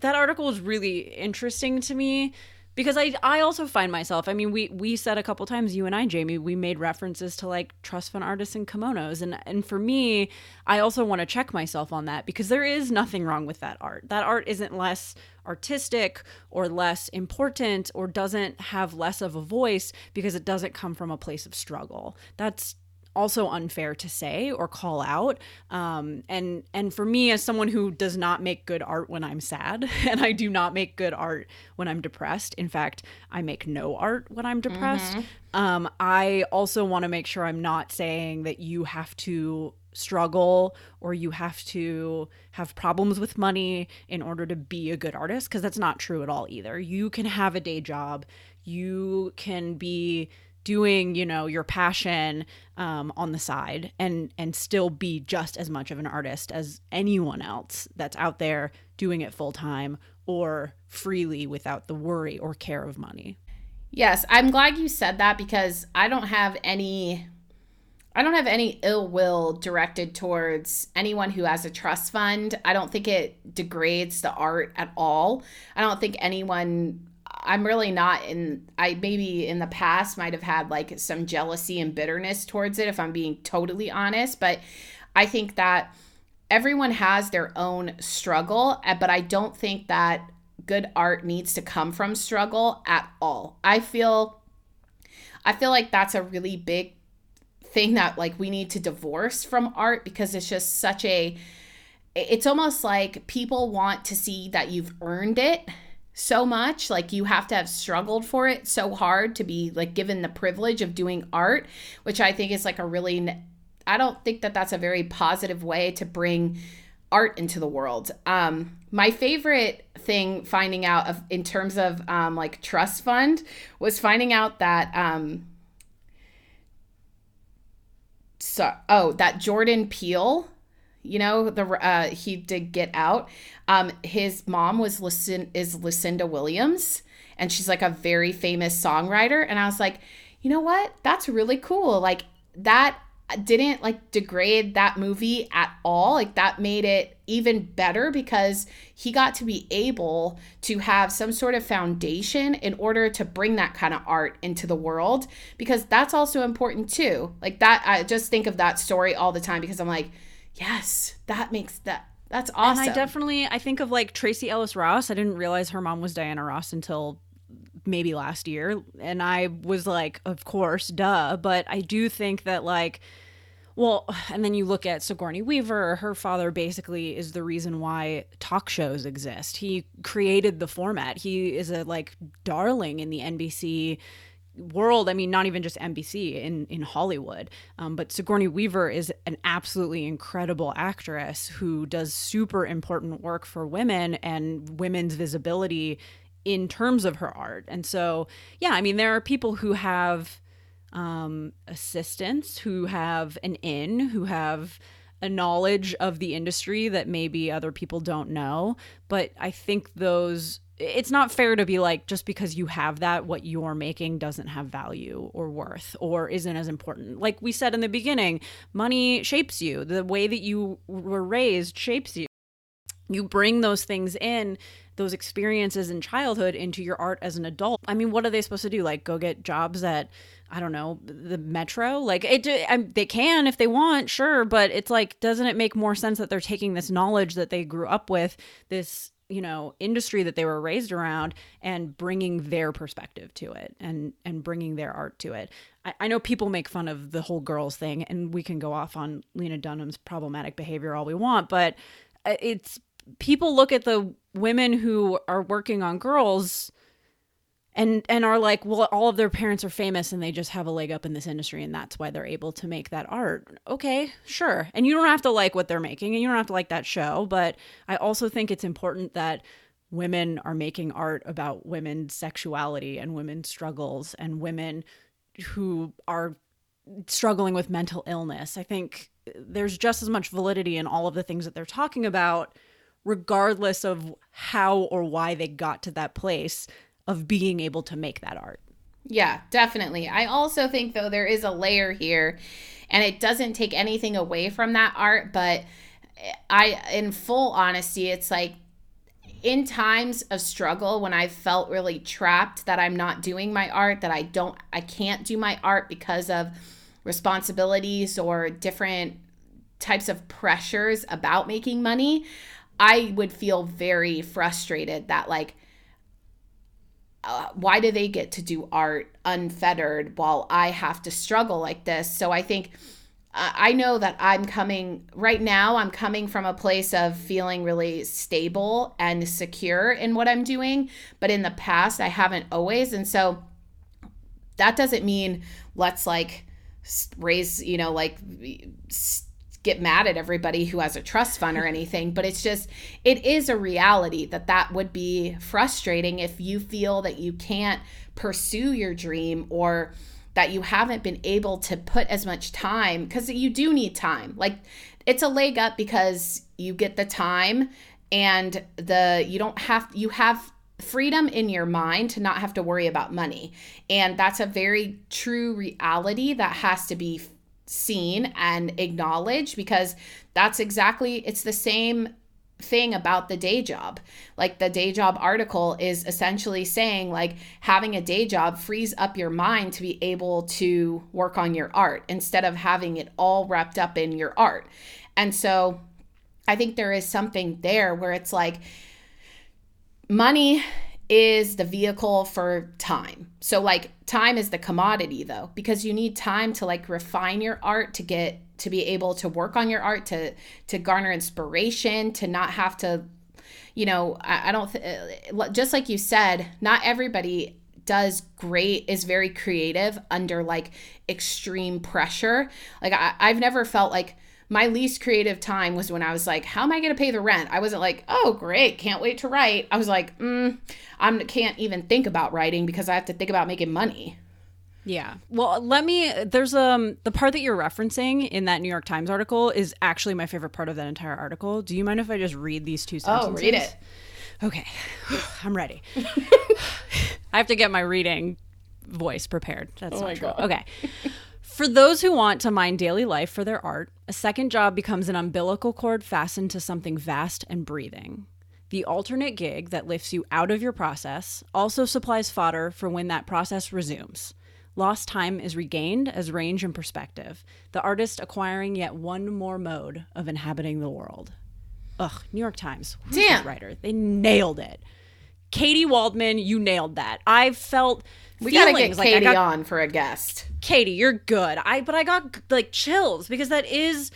that article was really interesting to me because I I also find myself. I mean, we we said a couple times you and I, Jamie, we made references to like trust fund artists and kimonos, and and for me, I also want to check myself on that because there is nothing wrong with that art. That art isn't less artistic or less important or doesn't have less of a voice because it doesn't come from a place of struggle. That's also unfair to say or call out. Um, and and for me as someone who does not make good art when i'm sad and i do not make good art when i'm depressed in fact i make no art when i'm depressed. Mm-hmm. um, i also want to make sure i'm not saying that you have to struggle or you have to have problems with money in order to be a good artist because that's not true at all either. You can have a day job. You can be doing you know your passion um, on the side and and still be just as much of an artist as anyone else that's out there doing it full time or freely without the worry or care of money yes i'm glad you said that because i don't have any I don't have any ill will directed towards anyone who has a trust fund. I don't think it degrades the art at all. I don't think anyone I'm really not in I maybe in the past might have had like some jealousy and bitterness towards it if I'm being totally honest, but I think that everyone has their own struggle, eh, but I don't think that good art needs to come from struggle at all. I feel I feel like that's a really big thing that like we need to divorce from art because it's just such a it's almost like people want to see that you've earned it so much like you have to have struggled for it so hard to be like given the privilege of doing art which i think is like a really i don't think that that's a very positive way to bring art into the world. Um my favorite thing finding out of in terms of um like trust fund was finding out that um so oh that jordan peele you know the uh he did get out. Um his mom was listen is lucinda williams and she's like a very famous songwriter. And i was like you know what? That's really cool. Like that didn't like degrade that movie at all. Like that made it even better because he got to be able to have some sort of foundation in order to bring that kind of art into the world because that's also important too. Like that i just think of that story all the time because i'm like Yes, that makes that that's awesome. And I definitely I think of like Tracee Ellis Ross. I didn't realize her mom was Diana Ross until maybe last year and I was like, of course, duh, but I do think that like well, and then you look at Sigourney Weaver, her father basically is the reason why talk shows exist. He created the format. He is a like darling in the NBC world i mean not even just nbc in in hollywood. Um, but sigourney weaver is an absolutely incredible actress who does super important work for women and women's visibility in terms of her art. And so yeah i mean there are people who have um, assistants who have an in who have a knowledge of the industry that maybe other people don't know. But i think those it's not fair to be like just because you have that what you're making doesn't have value or worth or isn't as important like we said in the beginning money shapes you the way that you were raised shapes you you bring those things in those experiences in childhood into your art as an adult. I mean, what are they supposed to do? Like go get jobs at I don't know, the metro? Like it I, they can if they want, sure, but it's like doesn't it make more sense that they're taking this knowledge that they grew up with, this you know industry that they were raised around and bringing their perspective to it and and bringing their art to it. I, I, know people make fun of the whole girls thing and we can go off on lena dunham's problematic behavior all we want but uh, it's people look at the women who are working on girls and and are like well all of their parents are famous and they just have a leg up in this industry and that's why they're able to make that art. Okay sure. And you don't have to like what they're making and you don't have to like that show but i also think it's important that women are making art about women's sexuality and women's struggles and women who are struggling with mental illness. I think there's just as much validity in all of the things that they're talking about regardless of how or why they got to that place of being able to make that art. Yeah, definitely. I also think though there is a layer here and it doesn't take anything away from that art, but I in full honesty, it's like in times of struggle when I felt really trapped that I'm not doing my art, that I don't I can't do my art because of responsibilities or different types of pressures about making money, I would feel very frustrated that like uh, why do they get to do art unfettered while I have to struggle like this? So I think uh, I know that I'm coming right now, I'm coming from a place of feeling really stable and secure in what I'm doing. But in the past, I haven't always. And so that doesn't mean let's like raise, you know, like get mad at everybody who has a trust fund or anything, but it's just, it is a reality that that would be frustrating if you feel that you can't pursue your dream or that you haven't been able to put as much time because you do need time. Like it's a leg up because you get the time and the you don't have you have freedom in your mind to not have to worry about money. And that's a very true reality that has to be seen and acknowledged because that's exactly it's the same thing about the day job. Like the day job article is essentially saying like having a day job frees up your mind to be able to work on your art instead of having it all wrapped up in your art. And so I think there is something there where it's like money is the vehicle for time. So like time is the commodity though because you need time to like refine your art to get to be able to work on your art to to garner inspiration to not have to you know I, I don't th- uh, just like you said not everybody does great is very creative under like extreme pressure like I, i've never felt like my least creative time was when I was like, how am I going to pay the rent? I wasn't like, oh, great, can't wait to write. I was like, mm, I can't even think about writing because I have to think about making money. Yeah. Well, let me there's um the part that you're referencing in that New York Times article is actually my favorite part of that entire article. Do you mind if I just read these two sentences? Oh, read it. Okay. I'm ready. I have to get my reading voice prepared. That's oh not true. God. Okay. For those who want to mine daily life for their art, a second job becomes an umbilical cord fastened to something vast and breathing. The alternate gig that lifts you out of your process also supplies fodder for when that process resumes. Lost time is regained as range and perspective, the artist acquiring yet one more mode of inhabiting the world. Ugh, New York Times. Damn. writer? They nailed it. Katy Waldman, you nailed that. I felt we gotta get like Katy got, on for a guest. Katy, you're good. I but I got like chills because that is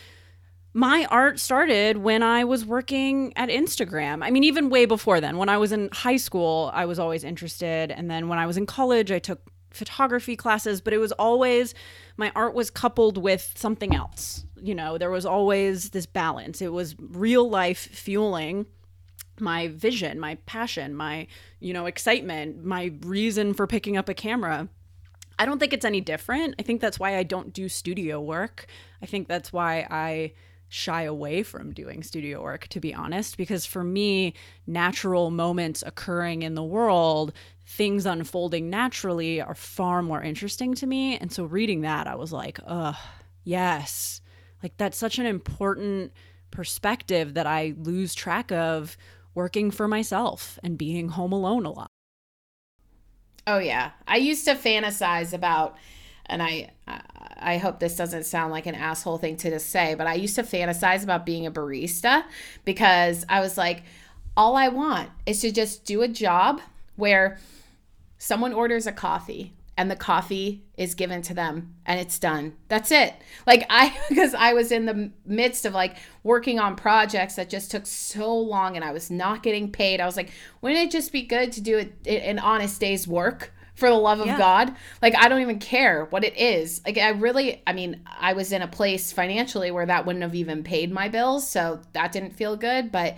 my art started when I was working at Instagram. I mean, even way before then. When I was in high school, I was always interested, and then when I was in college, I took photography classes. But it was always my art was coupled with something else. You know, there was always this balance. It was real life fueling my vision, my passion, my, you know, excitement, my reason for picking up a camera. I don't think it's any different. I think that's why I don't do studio work. I think that's why I shy away from doing studio work, to be honest, because for me, natural moments occurring in the world, things unfolding naturally, are far more interesting to me. And so reading that, I was like, ugh, yes. Like that's such an important perspective that I lose track of working for myself and being home alone a lot. Oh yeah. I used to fantasize about and I I hope this doesn't sound like an asshole thing to just say, but I used to fantasize about being a barista because I was like all I want is to just do a job where someone orders a coffee and the coffee is given to them and it's done. That's it. Like I because I was in the midst of like working on projects that just took so long and I was not getting paid. I was like, wouldn't it just be good to do it an honest day's work? For the love of yeah. God. Like, I don't even care what it is. Like, I really, I mean, I was in a place financially where that wouldn't have even paid my bills. So that didn't feel good. But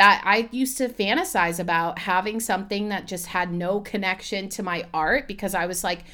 that I used to fantasize about having something that just had no connection to my art because I was like,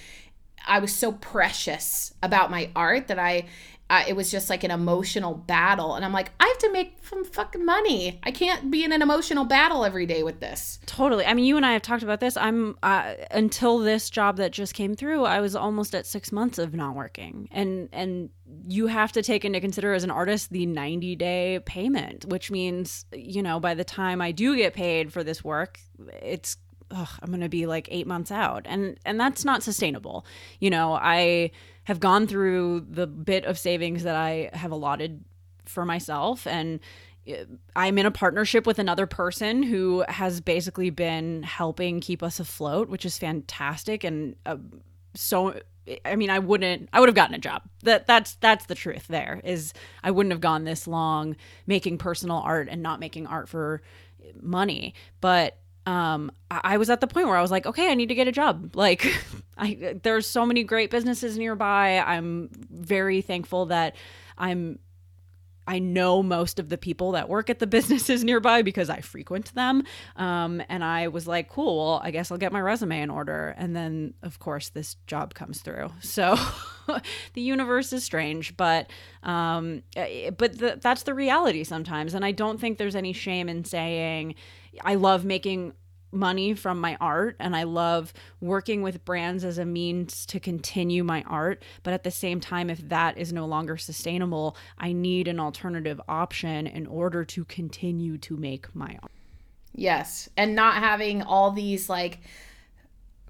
I was so precious about my art that I uh, it was just like an emotional battle. And I'm like, I have to make some fucking money. I can't be in an emotional battle every day with this. Totally. I mean, you and I have talked about this. I'm uh, until this job that just came through, I was almost at six months of not working, and and you have to take into consider as an artist the 90 day payment, which means you know by the time I do get paid for this work, it's ugh, I'm going to be like eight months out, and and that's not sustainable. You know, I have gone through the bit of savings that I have allotted for myself and uh, I'm in a partnership with another person who has basically been helping keep us afloat, which is fantastic and uh, so I mean I wouldn't I would have gotten a job. That that's that's the truth there is I wouldn't have gone this long making personal art and not making art for money. But um, I was at the point where I was like, okay, I need to get a job. Like, I there's so many great businesses nearby. I'm very thankful that I'm I know most of the people that work at the businesses nearby because I frequent them. Um, and I was like, cool, well, I guess I'll get my resume in order. And then, of course, this job comes through. So the universe is strange, but um, eh, but the, that's the reality sometimes. And I don't think there's any shame in saying, I love making money from my art and I love working with brands as a means to continue my art. But at the same time, if that is no longer sustainable, I need an alternative option in order to continue to make my art. Yes. And not having all these like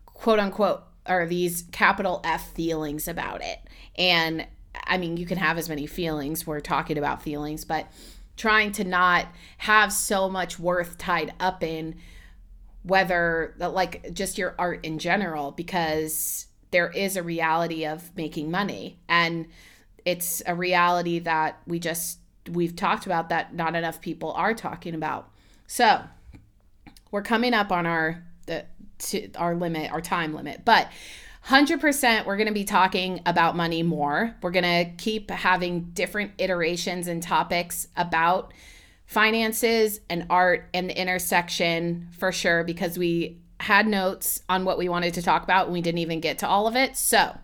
quote unquote or these capital F feelings about it. And I mean, you can have as many feelings. We're talking about feelings, but trying to not have so much worth tied up in whether like just your art in general because there is a reality of making money. And it's a reality that we just we've talked about that not enough people are talking about. So we're coming up on our the to our limit our time limit. But 100% we're going to be talking about money more. We're going to keep having different iterations and topics about finances and art and the intersection for sure because we had notes on what we wanted to talk about and we didn't even get to all of it. So,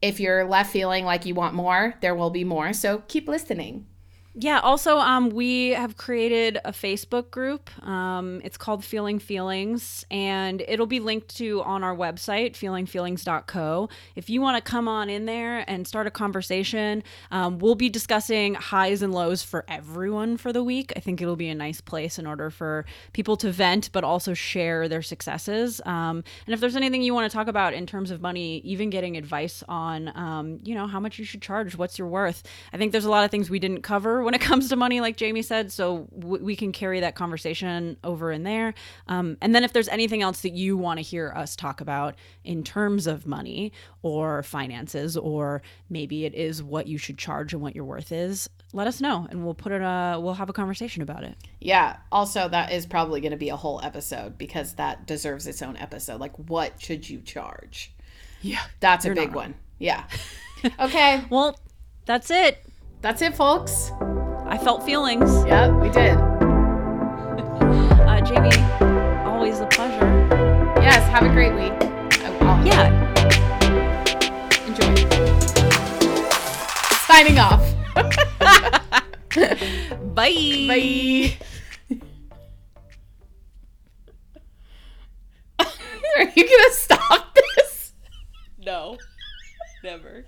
if you're left feeling like you want more, there will be more. So, keep listening. Yeah. Also, um, we have created a Facebook group. Um, it's called Feeling Feelings, and it'll be linked to on our website, feelingfeelings.co. If you want to come on in there and start a conversation, um, we'll be discussing highs and lows for everyone for the week. I think it'll be a nice place in order for people to vent, but also share their successes. Um, and if there's anything you want to talk about in terms of money, even getting advice on, um, you know, how much you should charge, what's your worth. I think there's a lot of things we didn't cover when it comes to money, like Jamie said. So w- we can carry that conversation over in there. Um, and then if there's anything else that you want to hear us talk about in terms of money or finances, or maybe it is what you should charge and what your worth is, let us know and we'll put it uh we'll have a conversation about it. Yeah also that is probably going to be a whole episode because that deserves its own episode. Like what should you charge? Yeah that's a big one. Yeah. Okay. Well that's it that's it folks I felt feelings. Yeah, we did. uh, Jamie, always a pleasure. Yes, have a great week. I'll yeah. Enjoy. Signing off. Bye. Bye. Are you going to stop this? No. Never.